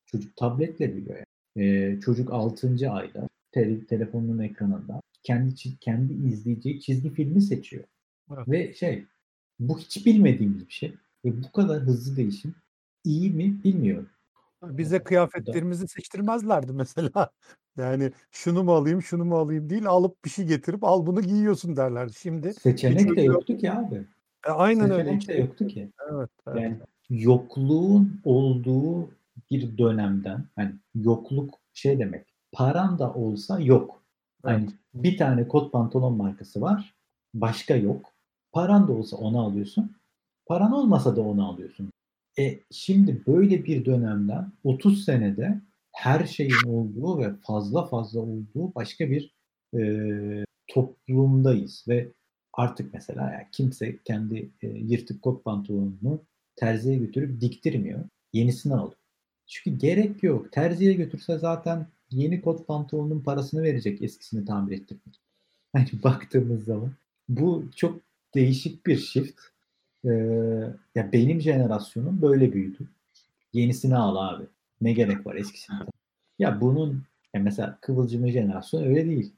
C: çocuk tabletle biliyor. Yani. E, çocuk 6. ayda te- telefonun ekranında kendi kendi izleyeceği çizgi filmi seçiyor. Evet. Ve şey bu hiç bilmediğimiz bir şey. Ve bu kadar hızlı değişim iyi mi bilmiyorum.
A: Bize kıyafetlerimizi seçtirmezlerdi mesela. Yani şunu mu alayım, şunu mu alayım değil, alıp bir şey getirip al bunu giyiyorsun derlerdi. Şimdi
C: seçenek de yoktu ki abi.
A: E, aynen
C: seçenek
A: öyle.
C: de yoktu ki.
A: Evet, evet.
C: Yani yokluğun olduğu bir dönemden hani yokluk şey demek. Paran da olsa yok. Hani evet. bir tane kot pantolon markası var. Başka yok. Paran da olsa onu alıyorsun. Paran olmasa da onu alıyorsun. E şimdi böyle bir dönemden 30 senede her şeyin olduğu ve fazla fazla olduğu başka bir e, toplumdayız ve artık mesela yani kimse kendi e, yırtık kot pantolonunu terziye götürüp diktirmiyor. Yenisini alıyor. Çünkü gerek yok. Terziye götürse zaten yeni kot pantolonun parasını verecek eskisini tamir ettirmek. Hani baktığımız zaman bu çok değişik bir shift. Ee, ya benim jenerasyonum böyle büyüdü. Yenisini al abi. Ne gerek var eskisinden? Ya bunun ya mesela Kıvılcım'ın jenerasyonu öyle değil.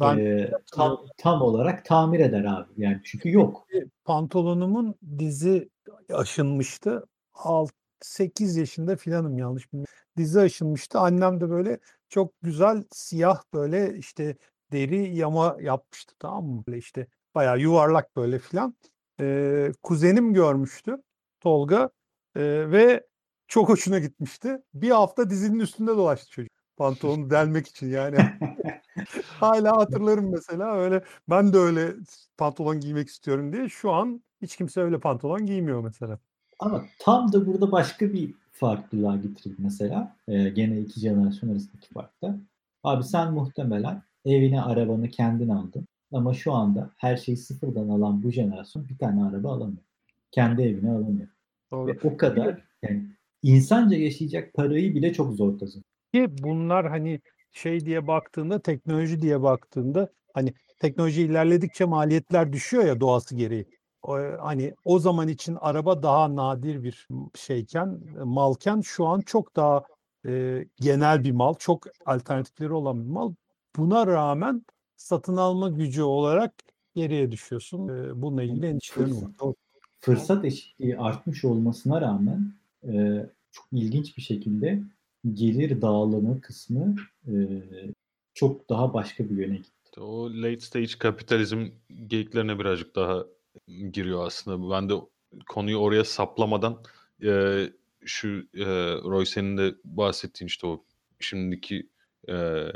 C: Ben ee, tam, tam olarak tamir eder abi. Yani çünkü yok.
A: Pantolonumun dizi aşınmıştı. 6 8 yaşında filanım yanlış bilmiyorum. Dizi aşınmıştı. Annem de böyle çok güzel siyah böyle işte deri yama yapmıştı tamam mı? Böyle işte bayağı yuvarlak böyle filan. Ee, kuzenim görmüştü Tolga ee, ve çok hoşuna gitmişti. Bir hafta dizinin üstünde dolaştı çocuk. Pantolonu delmek için yani. Hala hatırlarım mesela öyle ben de öyle pantolon giymek istiyorum diye. Şu an hiç kimse öyle pantolon giymiyor mesela.
C: Ama tam da burada başka bir farklılığa getireyim mesela. Ee, gene iki jenerasyon arasındaki farkta. Abi sen muhtemelen evine arabanı kendin aldın. Ama şu anda her şeyi sıfırdan alan bu jenerasyon bir tane araba alamıyor. Kendi evine alamıyor. Doğru. Ve o kadar yani insanca yaşayacak parayı bile çok zor kazanıyor.
A: Ki bunlar hani şey diye baktığında teknoloji diye baktığında hani teknoloji ilerledikçe maliyetler düşüyor ya doğası gereği. O, hani o zaman için araba daha nadir bir şeyken malken şu an çok daha e, genel bir mal, çok alternatifleri olan bir mal. Buna rağmen satın alma gücü olarak geriye düşüyorsun. E, bununla ilgili endişelerim var.
C: Fırsat eşitliği artmış olmasına rağmen e, çok ilginç bir şekilde gelir dağılımı kısmı e, çok daha başka bir yöne gitti.
B: O late stage kapitalizm geyiklerine birazcık daha giriyor aslında. Ben de konuyu oraya saplamadan e, şu e, Roy senin de bahsettiğin işte o şimdiki e,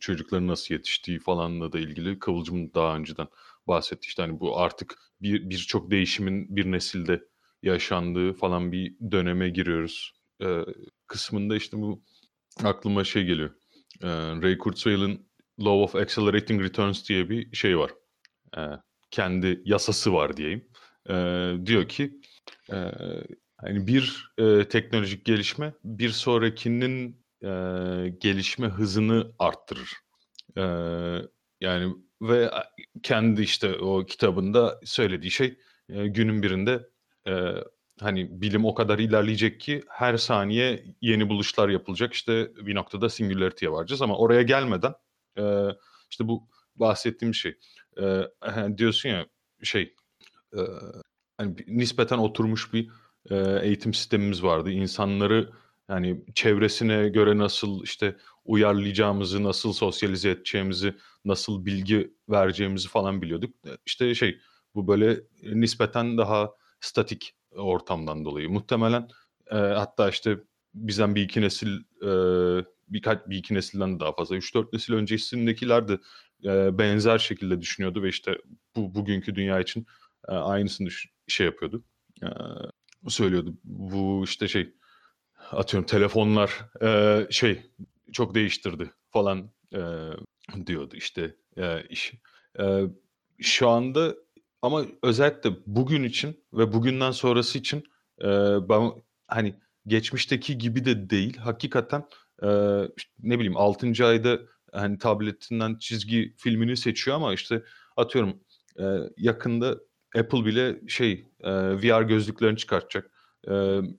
B: çocukların nasıl yetiştiği falanla da ilgili Kıvılcım daha önceden bahsetti. İşte hani bu artık bir birçok değişimin bir nesilde yaşandığı falan bir döneme giriyoruz. E, kısmında işte bu aklıma şey geliyor. E, Ray Kurzweil'in Law of Accelerating Returns diye bir şey var. E, kendi yasası var diyeyim. E, diyor ki e, hani bir e, teknolojik gelişme bir sonrakinin e, gelişme hızını arttırır. E, yani ve kendi işte o kitabında söylediği şey e, günün birinde e, hani bilim o kadar ilerleyecek ki her saniye yeni buluşlar yapılacak. İşte bir noktada singularity'ye varacağız ama oraya gelmeden e, işte bu bahsettiğim şey e, diyorsun ya şey e, hani nispeten oturmuş bir e, eğitim sistemimiz vardı. İnsanları yani çevresine göre nasıl işte uyarlayacağımızı, nasıl sosyalize edeceğimizi, nasıl bilgi vereceğimizi falan biliyorduk. İşte şey bu böyle nispeten daha statik ortamdan dolayı. Muhtemelen e, hatta işte bizden bir iki nesil e, birkaç bir iki nesilden daha fazla 3-4 nesil öncesindekiler de e, benzer şekilde düşünüyordu ve işte bu bugünkü dünya için e, aynısını şey yapıyordu. E, söylüyordu. Bu işte şey atıyorum telefonlar e, şey çok değiştirdi falan e, diyordu işte e, iş. E, şu anda ama özellikle bugün için ve bugünden sonrası için e, ben hani geçmişteki gibi de değil. Hakikaten e, ne bileyim 6. ayda hani tabletinden çizgi filmini seçiyor ama işte atıyorum e, yakında Apple bile şey e, VR gözlüklerini çıkartacak. E,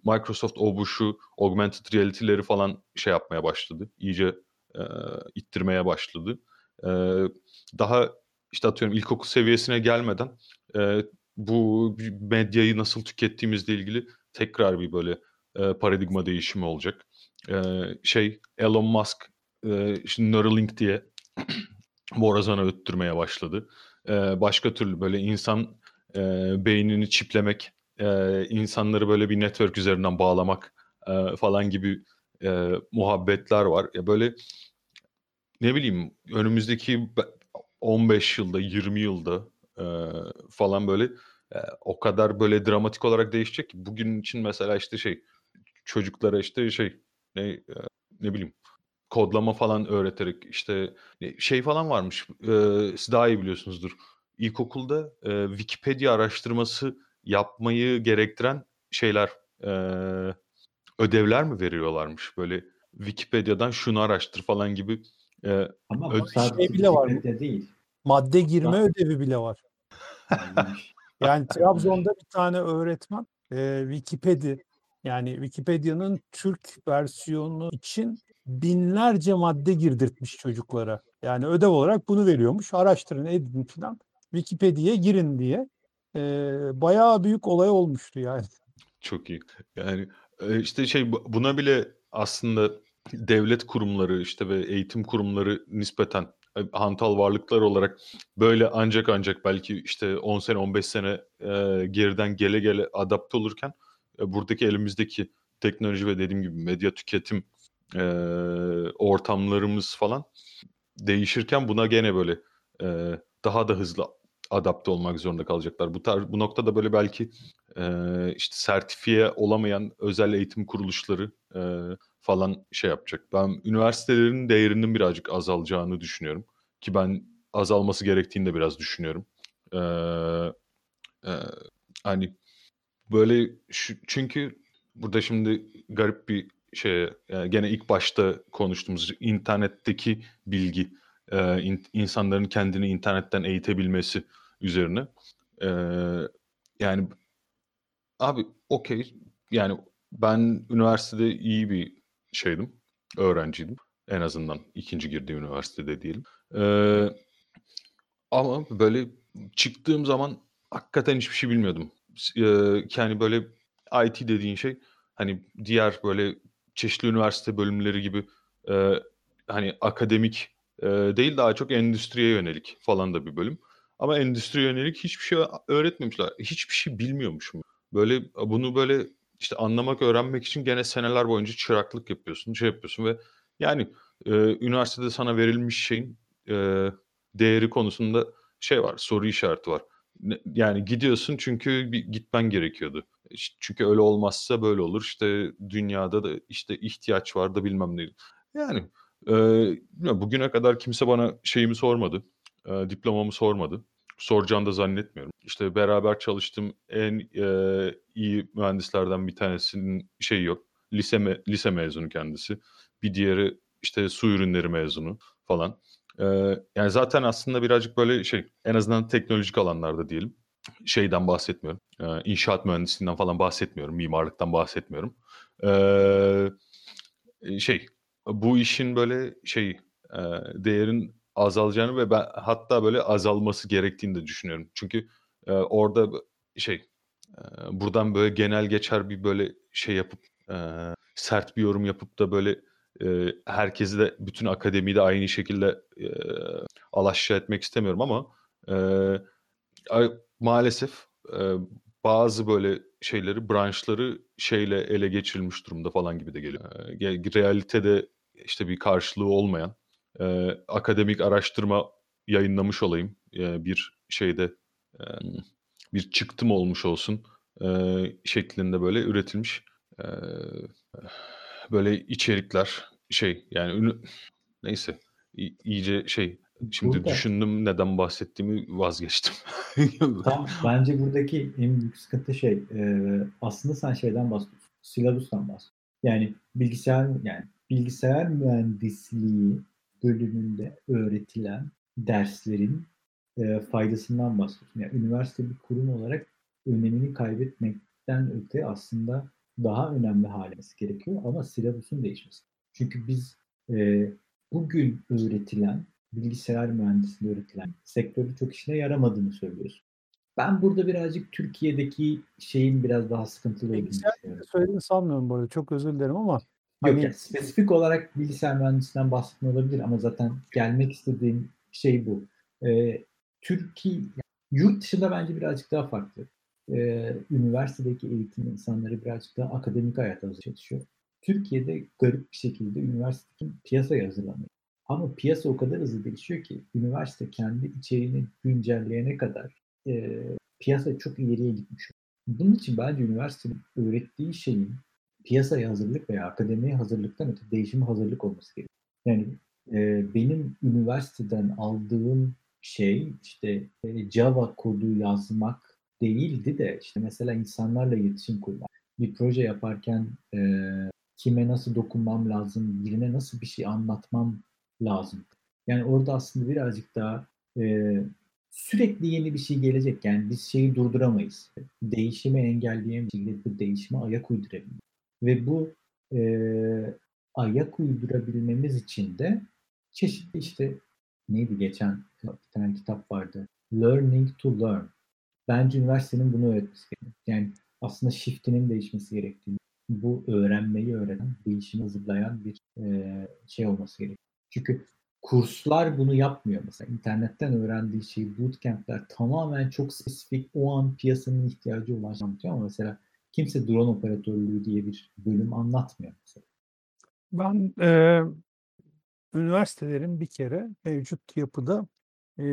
B: Microsoft o bu şu augmented reality'leri falan şey yapmaya başladı. İyice e, ittirmeye başladı. E, daha işte atıyorum ilkokul seviyesine gelmeden e, bu medyayı nasıl tükettiğimizle ilgili tekrar bir böyle e, paradigma değişimi olacak. E, şey Elon Musk e, şimdi Neuralink diye borazana öttürmeye başladı. E, başka türlü böyle insan e, beynini çiplemek, e, insanları böyle bir network üzerinden bağlamak e, falan gibi e, muhabbetler var. Ya böyle ne bileyim önümüzdeki 15 yılda, 20 yılda e, falan böyle e, o kadar böyle dramatik olarak değişecek ki bugün için mesela işte şey çocuklara işte şey ne e, ne bileyim kodlama falan öğreterek işte şey falan varmış. E, siz daha iyi biliyorsunuzdur. İlkokulda e, Wikipedia araştırması yapmayı gerektiren şeyler e, ödevler mi veriyorlarmış böyle Wikipedia'dan şunu araştır falan gibi e,
C: Ama
B: Ö-
C: bu sadece
A: şey bile var
C: değil.
A: Madde girme
C: Ha.
A: ödevi bile var.
C: Yani
A: Yani Trabzon'da bir tane öğretmen e, Wikipedia yani Wikipedia'nın Türk versiyonu için binlerce madde girdirtmiş çocuklara. Yani ödev olarak bunu veriyormuş. Araştırın, edin falan. Wikipedia'ya girin diye. E, bayağı büyük olay olmuştu yani.
B: Çok iyi. Yani işte şey bu- buna bile aslında devlet kurumları işte ve eğitim kurumları nispeten hantal varlıklar olarak böyle ancak ancak belki işte 10 sene 15 sene e, geriden gele gele adapte olurken e, buradaki elimizdeki teknoloji ve dediğim gibi medya tüketim e, ortamlarımız falan değişirken buna gene böyle e, daha da hızlı adapte olmak zorunda kalacaklar. Bu tarz, bu noktada böyle belki e, işte sertifiye olamayan özel eğitim kuruluşları e, falan şey yapacak. Ben üniversitelerin değerinin birazcık azalacağını düşünüyorum. Ki ben azalması gerektiğini de biraz düşünüyorum. E, e, hani böyle şu, çünkü burada şimdi garip bir şey yani gene ilk başta konuştuğumuz internetteki bilgi e, in- insanların kendini internetten eğitebilmesi üzerine. E, yani abi okey yani ben üniversitede iyi bir şeydim, öğrenciydim. En azından ikinci girdiğim üniversitede diyelim. E, ama böyle çıktığım zaman hakikaten hiçbir şey bilmiyordum. S- e, yani böyle IT dediğin şey hani diğer böyle çeşitli üniversite bölümleri gibi e, hani akademik e, değil daha çok endüstriye yönelik falan da bir bölüm. Ama endüstriye yönelik hiçbir şey öğretmemişler. Hiçbir şey bilmiyormuşum. Böyle bunu böyle işte anlamak, öğrenmek için gene seneler boyunca çıraklık yapıyorsun, şey yapıyorsun ve yani e, üniversitede sana verilmiş şeyin e, değeri konusunda şey var, soru işareti var. Ne- Yani gidiyorsun çünkü bir gitmen gerekiyordu. Çünkü öyle olmazsa böyle olur. İşte dünyada da işte ihtiyaç var da bilmem ne. Yani e, bilmiyorum, bugüne kadar kimse bana şeyimi sormadı. e, diplomamı sormadı. Soracağını da zannetmiyorum. İşte beraber çalıştığım en e, iyi mühendislerden bir tanesinin şeyi yok. Lise, me- lise mezunu kendisi. Bir diğeri işte su ürünleri mezunu falan. E, yani zaten aslında birazcık böyle şey en azından teknolojik alanlarda diyelim. Şeyden bahsetmiyorum. E, inşaat mühendisliğinden falan bahsetmiyorum. Mimarlıktan bahsetmiyorum. E, şey bu işin böyle şey e, değerin azalacağını ve ben hatta böyle azalması gerektiğini de düşünüyorum. Çünkü e, orada şey e, buradan böyle genel geçer bir böyle şey yapıp e, sert bir yorum yapıp da böyle e, herkesi de bütün akademiyi de aynı şekilde e, alaşağı etmek istemiyorum ama e, maalesef e, bazı böyle şeyleri, branşları şeyle ele geçirilmiş durumda falan gibi de geliyor. Eee, realitede işte bir karşılığı olmayan, eee, akademik araştırma yayınlamış olayım, eee, bir şeyde, emm, bir çıktım olmuş olsun, eee, şeklinde böyle üretilmiş, eee, böyle içerikler, şey yani ünü neyse iyice şey şimdi
C: Burada
B: düşündüm neden bahsettiğimi vazgeçtim.
C: Tam bence buradaki en büyük sıkıntı şey e, aslında sen şeyden bahsediyorsun. Silabustan bahsediyorsun. Yani bilgisayar yani bilgisayar mühendisliği bölümünde öğretilen derslerin e, faydasından bahsediyorsun. Yani üniversite bir kurum olarak önemini kaybetmekten öte aslında daha önemli hale gerekiyor ama silabusun değişmesi. Çünkü biz e, bugün öğretilen bilgisayar mühendisliği öğretilen sektörü çok işine yaramadığını söylüyorsun. Ben burada birazcık Türkiye'deki şeyin biraz daha sıkıntılı olduğunu düşünüyorum.
A: söylediğini sanmıyorum bu arada. Çok özür dilerim ama
C: Yok
A: hani
C: yani spesifik olarak bilgisayar mühendisliğinden bahsetmiyor olabilir ama zaten gelmek istediğim şey bu. Ee, Türkiye, yani yurt dışında bence birazcık daha farklı. Ee, üniversitedeki eğitim insanları birazcık daha akademik hayata çalışıyor. Türkiye'de garip bir şekilde üniversitedeki piyasaya hazırlanıyor. Ama piyasa o kadar hızlı değişiyor ki üniversite kendi içeriğini güncelleyene kadar e, piyasa çok ileriye gitmiş. Bunun için bence üniversitenin öğrettiği şeyin piyasaya hazırlık veya akademiye hazırlıktan öte değişime hazırlık olması gerekiyor. Yani e, benim üniversiteden aldığım şey işte e, Java kodu yazmak değildi de işte mesela insanlarla iletişim kurmak. Bir proje yaparken e, kime nasıl dokunmam lazım, birine nasıl bir şey anlatmam lazım. Yani orada aslında birazcık daha e, sürekli yeni bir şey gelecek. Yani biz şeyi durduramayız. Değişimi engelleyemeyiz. Bu değişime ayak uydurabiliriz. Ve bu e, ayak uydurabilmemiz için de çeşitli işte neydi geçen bir tane kitap vardı. Learning to Learn. Bence üniversitenin bunu öğretmesi gerekiyor. Yani aslında shift'inin değişmesi gerektiğini, bu öğrenmeyi öğrenen, değişimi hazırlayan bir e, şey olması gerekiyor. Çünkü kurslar bunu yapmıyor mesela. internetten öğrendiği şey bootcamp'ler tamamen çok spesifik o an piyasanın ihtiyacı olan şey ama mesela kimse drone operatörlüğü diye bir bölüm anlatmıyor mesela.
A: Ben e, üniversitelerin bir kere mevcut yapıda e,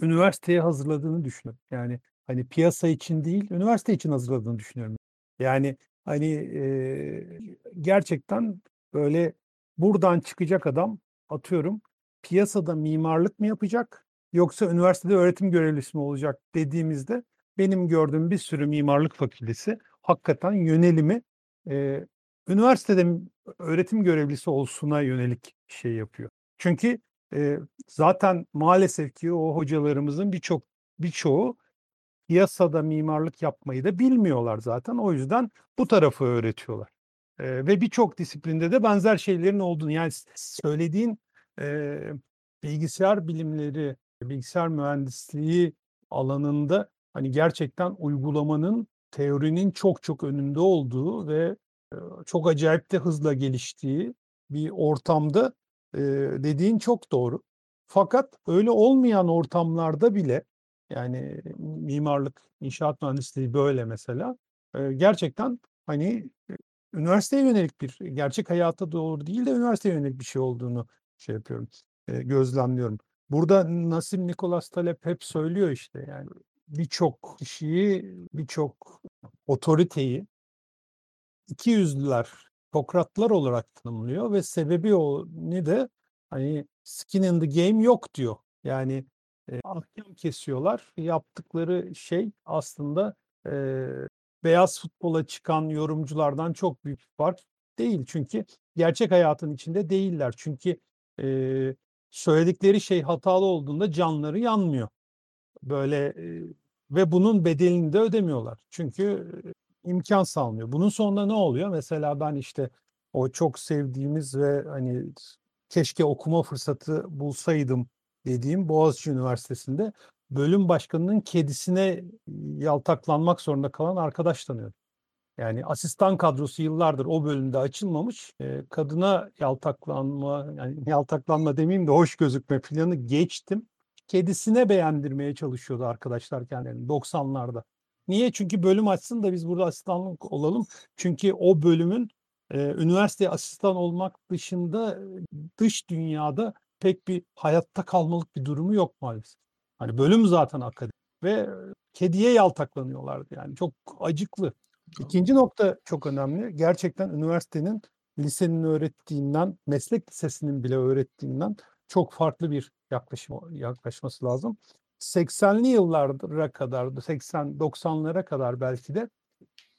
A: üniversiteye hazırladığını düşünüyorum. Yani hani piyasa için değil, üniversite için hazırladığını düşünüyorum. Yani hani e, gerçekten böyle buradan çıkacak adam atıyorum piyasada mimarlık mı yapacak yoksa üniversitede öğretim görevlisi mi olacak dediğimizde benim gördüğüm bir sürü mimarlık fakültesi hakikaten yönelimi e, üniversitede öğretim görevlisi olsuna yönelik şey yapıyor. Çünkü e, zaten maalesef ki o hocalarımızın birçok birçoğu piyasada mimarlık yapmayı da bilmiyorlar zaten. O yüzden bu tarafı öğretiyorlar. E, ve birçok disiplinde de benzer şeylerin olduğunu yani söylediğin e, bilgisayar bilimleri, bilgisayar mühendisliği alanında hani gerçekten uygulamanın teorinin çok çok önünde olduğu ve çok acayip de hızla geliştiği bir ortamda dediğin çok doğru. Fakat öyle olmayan ortamlarda bile yani mimarlık, inşaat mühendisliği böyle mesela gerçekten hani üniversiteye yönelik bir gerçek hayata doğru değil de üniversiteye yönelik bir şey olduğunu şey yapıyorum, gözlemliyorum. Burada Nasim Nikolas Talep hep söylüyor işte yani birçok kişiyi, birçok otoriteyi iki yüzlüler, Sokratlar olarak tanımlıyor ve sebebi o ne de hani skin in the game yok diyor. Yani e, ahkam kesiyorlar. Yaptıkları şey aslında e, beyaz futbola çıkan yorumculardan çok büyük bir fark değil. Çünkü gerçek hayatın içinde değiller. Çünkü e, söyledikleri şey hatalı olduğunda canları yanmıyor. Böyle ve bunun bedelini de ödemiyorlar. Çünkü imkan sağlıyor. Bunun sonunda ne oluyor? Mesela ben işte o çok sevdiğimiz ve hani keşke okuma fırsatı bulsaydım dediğim Boğaziçi Üniversitesi'nde bölüm başkanının kedisine yaltaklanmak zorunda kalan arkadaş tanıyorum. Yani asistan kadrosu yıllardır o bölümde açılmamış. Kadına yaltaklanma, yani yaltaklanma demeyeyim de hoş gözükme planı geçtim. Kedisine beğendirmeye çalışıyordu arkadaşlar kendilerini 90'larda. Niye? Çünkü bölüm açsın da biz burada asistanlık olalım. Çünkü o bölümün e, üniversite asistan olmak dışında dış dünyada pek bir hayatta kalmalık bir durumu yok maalesef. Hani bölüm zaten akademi ve kediye yaltaklanıyorlardı yani çok acıklı. İkinci nokta çok önemli. Gerçekten üniversitenin lisenin öğrettiğinden, meslek lisesinin bile öğrettiğinden çok farklı bir yaklaşım yaklaşması lazım. 80'li yıllara kadar, 80-90'lara kadar belki de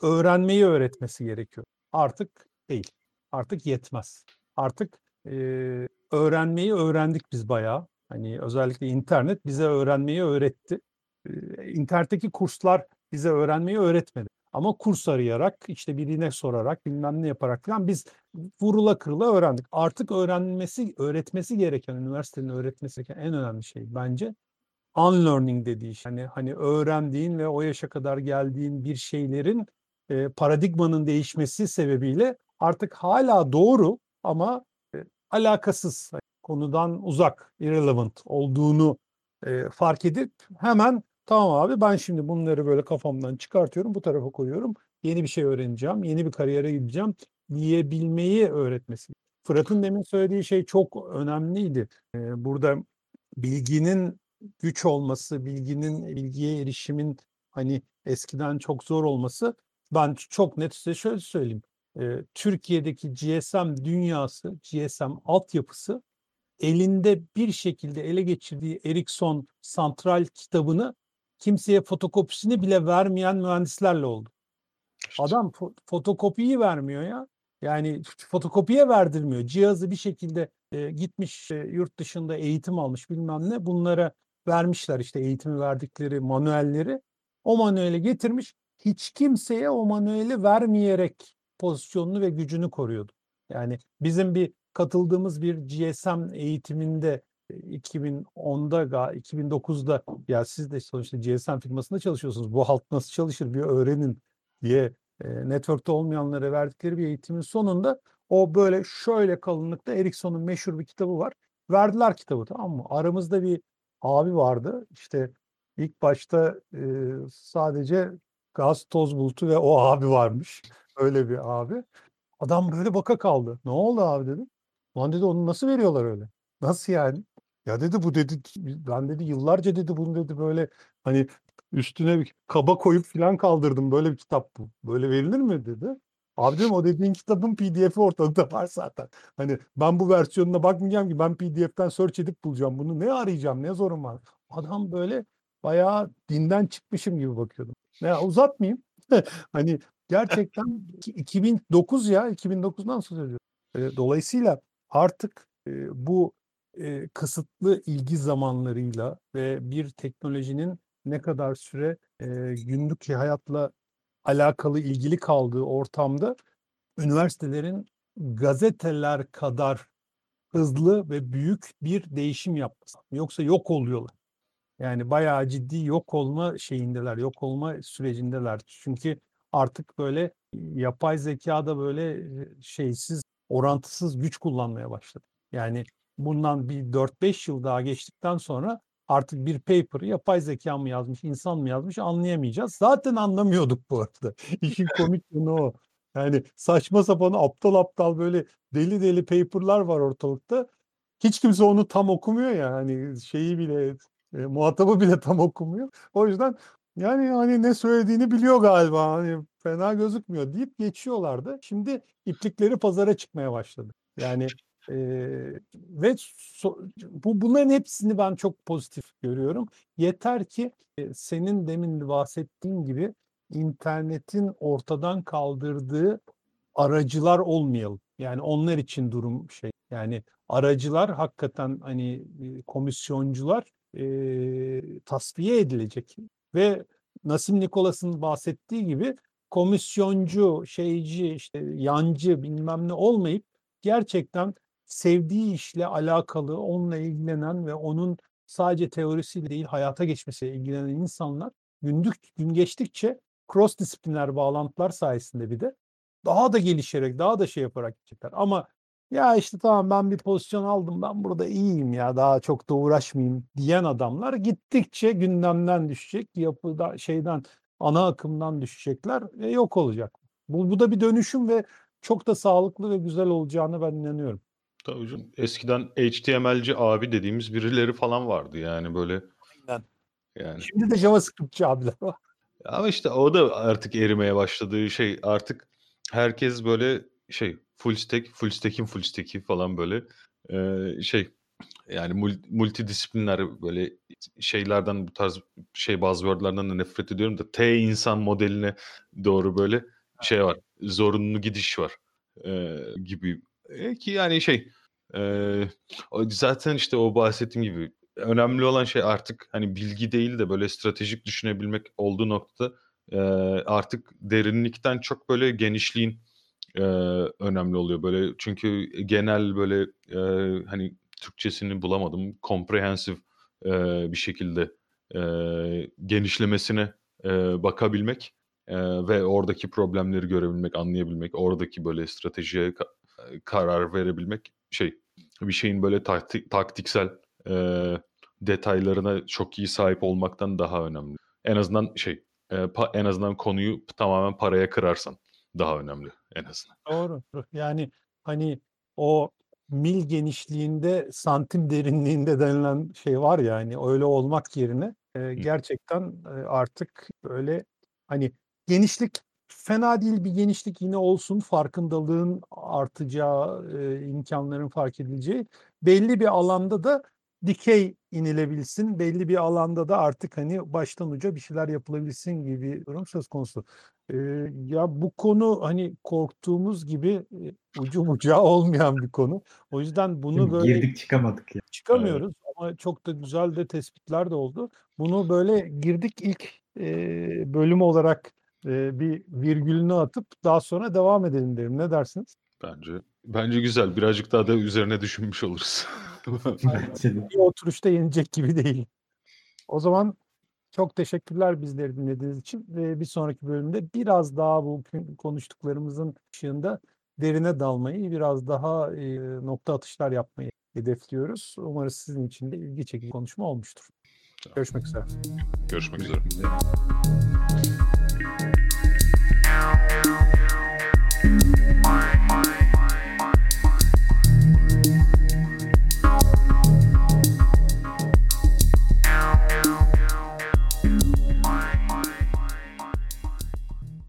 A: öğrenmeyi öğretmesi gerekiyor. Artık değil. Artık yetmez. Artık e, öğrenmeyi öğrendik biz bayağı. Hani özellikle internet bize öğrenmeyi öğretti. E, internetteki kurslar bize öğrenmeyi öğretmedi. Ama kurs arayarak, işte birine sorarak, bilmem ne yaparak falan biz vurula kırıla öğrendik. Artık öğrenmesi, öğretmesi gereken, üniversitenin öğretmesi gereken en önemli şey bence unlearning dediği şey. Hani, hani öğrendiğin ve o yaşa kadar geldiğin bir şeylerin e, paradigmanın değişmesi sebebiyle artık hala doğru ama e, alakasız, hani konudan uzak, irrelevant olduğunu e, fark edip hemen tamam abi ben şimdi bunları böyle kafamdan çıkartıyorum, bu tarafa koyuyorum. Yeni bir şey öğreneceğim, yeni bir kariyere gideceğim diyebilmeyi öğretmesi. Fırat'ın demin söylediği şey çok önemliydi. E, burada bilginin güç olması, bilginin bilgiye erişimin hani eskiden çok zor olması ben çok net size şöyle söyleyeyim. E, Türkiye'deki GSM dünyası, GSM altyapısı elinde bir şekilde ele geçirdiği Ericsson Santral kitabını kimseye fotokopisini bile vermeyen mühendislerle oldu. Adam fo- fotokopiyi vermiyor ya. Yani fotokopiye verdirmiyor. Cihazı bir şekilde e, gitmiş e, yurt dışında eğitim almış bilmem ne. Bunlara vermişler işte eğitimi verdikleri manuelleri. O manueli getirmiş. Hiç kimseye o manueli vermeyerek pozisyonunu ve gücünü koruyordu. Yani bizim bir katıldığımız bir GSM eğitiminde 2010'da 2009'da ya siz de sonuçta GSM firmasında çalışıyorsunuz. Bu halt nasıl çalışır bir öğrenin diye e, network'te olmayanlara verdikleri bir eğitimin sonunda o böyle şöyle kalınlıkta Ericsson'un meşhur bir kitabı var. Verdiler kitabı tamam mı? Aramızda bir abi vardı. İşte ilk başta e, sadece gaz toz bulutu ve o abi varmış. Öyle bir abi. Adam böyle baka kaldı. Ne oldu abi dedim. Lan dedi onu nasıl veriyorlar öyle? Nasıl yani? Ya dedi bu dedi ben dedi yıllarca dedi bunu dedi böyle hani üstüne bir kaba koyup filan kaldırdım. Böyle bir kitap bu. Böyle verilir mi dedi. Abi dedim o dediğin kitabın pdf'i ortalıkta var zaten. Hani ben bu versiyonuna bakmayacağım ki ben pdf'ten search edip bulacağım. Bunu ne arayacağım ne zorum var. Adam böyle bayağı dinden çıkmışım gibi bakıyordum. Ne uzatmayayım. hani gerçekten 2009 ya 2009'dan söz ediyorum. Dolayısıyla artık bu kısıtlı ilgi zamanlarıyla ve bir teknolojinin ne kadar süre günlük hayatla alakalı ilgili kaldığı ortamda üniversitelerin gazeteler kadar hızlı ve büyük bir değişim yapması. Yoksa yok oluyorlar. Yani bayağı ciddi yok olma şeyindeler, yok olma sürecindeler. Çünkü artık böyle yapay zekada böyle şeysiz, orantısız güç kullanmaya başladı. Yani bundan bir 4-5 yıl daha geçtikten sonra artık bir paper'ı yapay zeka mı yazmış, insan mı yazmış anlayamayacağız. Zaten anlamıyorduk bu arada. İşin komik yanı o. Yani saçma sapan aptal aptal böyle deli deli paper'lar var ortalıkta. Hiç kimse onu tam okumuyor ya. Hani şeyi bile e, muhatabı bile tam okumuyor. O yüzden yani hani ne söylediğini biliyor galiba. Hani fena gözükmüyor deyip geçiyorlardı. Şimdi iplikleri pazara çıkmaya başladı. Yani e, ve so, bu bunların hepsini ben çok pozitif görüyorum. Yeter ki e, senin demin bahsettiğin gibi internetin ortadan kaldırdığı aracılar olmayalım. Yani onlar için durum şey. Yani aracılar hakikaten hani komisyoncular e, tasfiye edilecek ve Nasim Nikolas'ın bahsettiği gibi komisyoncu, şeyci, işte yancı bilmem ne olmayıp gerçekten sevdiği işle alakalı, onunla ilgilenen ve onun sadece teorisiyle değil hayata geçmesiyle ilgilenen insanlar gündük gün geçtikçe cross disiplinler bağlantılar sayesinde bir de daha da gelişerek, daha da şey yaparak gidecekler. Ama ya işte tamam ben bir pozisyon aldım ben burada iyiyim ya daha çok da uğraşmayayım diyen adamlar gittikçe gündemden düşecek yapıda şeyden ana akımdan düşecekler ve yok olacak. Bu, bu da bir dönüşüm ve çok da sağlıklı ve güzel olacağını ben inanıyorum.
B: Tabii canım. Eskiden HTML'ci abi dediğimiz birileri falan vardı yani böyle.
A: Aynen.
B: Yani.
A: Şimdi de JavaScript'ci abiler var.
B: Ama işte o da artık erimeye başladığı şey artık herkes böyle şey full stack, full stack'in full stack'i falan böyle e, şey yani mul- multidisipliner böyle şeylerden bu tarz şey buzzword'lardan da nefret ediyorum da T insan modeline doğru böyle şey var. Zorunlu gidiş var e, gibi. E, ki yani şey e, zaten işte o bahsettiğim gibi önemli olan şey artık hani bilgi değil de böyle stratejik düşünebilmek olduğu noktada e, artık derinlikten çok böyle genişliğin e, önemli oluyor. Böyle çünkü genel böyle e, hani Türkçesini bulamadım. Comprehensive e, bir şekilde e, genişlemesine e, bakabilmek e, ve oradaki problemleri görebilmek, anlayabilmek, oradaki böyle stratejiye karar verebilmek şey bir şeyin böyle taktik, taktiksel e, detaylarına çok iyi sahip olmaktan daha önemli. En azından şey e, pa- en azından konuyu tamamen paraya kırarsan daha önemli en azından.
A: Doğru. Yani hani o mil genişliğinde santim derinliğinde denilen şey var ya hani öyle olmak yerine e, gerçekten e, artık böyle hani genişlik fena değil bir genişlik yine olsun farkındalığın artacağı e, imkanların fark edileceği belli bir alanda da dikey inilebilsin belli bir alanda da artık hani baştan uca bir şeyler yapılabilsin gibi bir durum söz konusu. Ee, ya bu konu hani korktuğumuz gibi e, ucu bucağı olmayan bir konu. O yüzden bunu
C: mi?
A: böyle
C: Girdik çıkamadık ya.
A: çıkamıyoruz ama çok da güzel de tespitler de oldu. Bunu böyle girdik ilk e, bölüm olarak e, bir virgülünü atıp daha sonra devam edelim derim. Ne dersiniz?
B: Bence bence güzel. Birazcık daha da üzerine düşünmüş oluruz.
A: Bir oturuşta yenecek gibi değil. O zaman çok teşekkürler bizleri dinlediğiniz için ve bir sonraki bölümde biraz daha bu konuştuklarımızın ışığında derine dalmayı, biraz daha e, nokta atışlar yapmayı hedefliyoruz. Umarız sizin için de ilgi çekici konuşma olmuştur. Görüşmek üzere.
B: Görüşmek üzere.
C: Görüşmek üzere.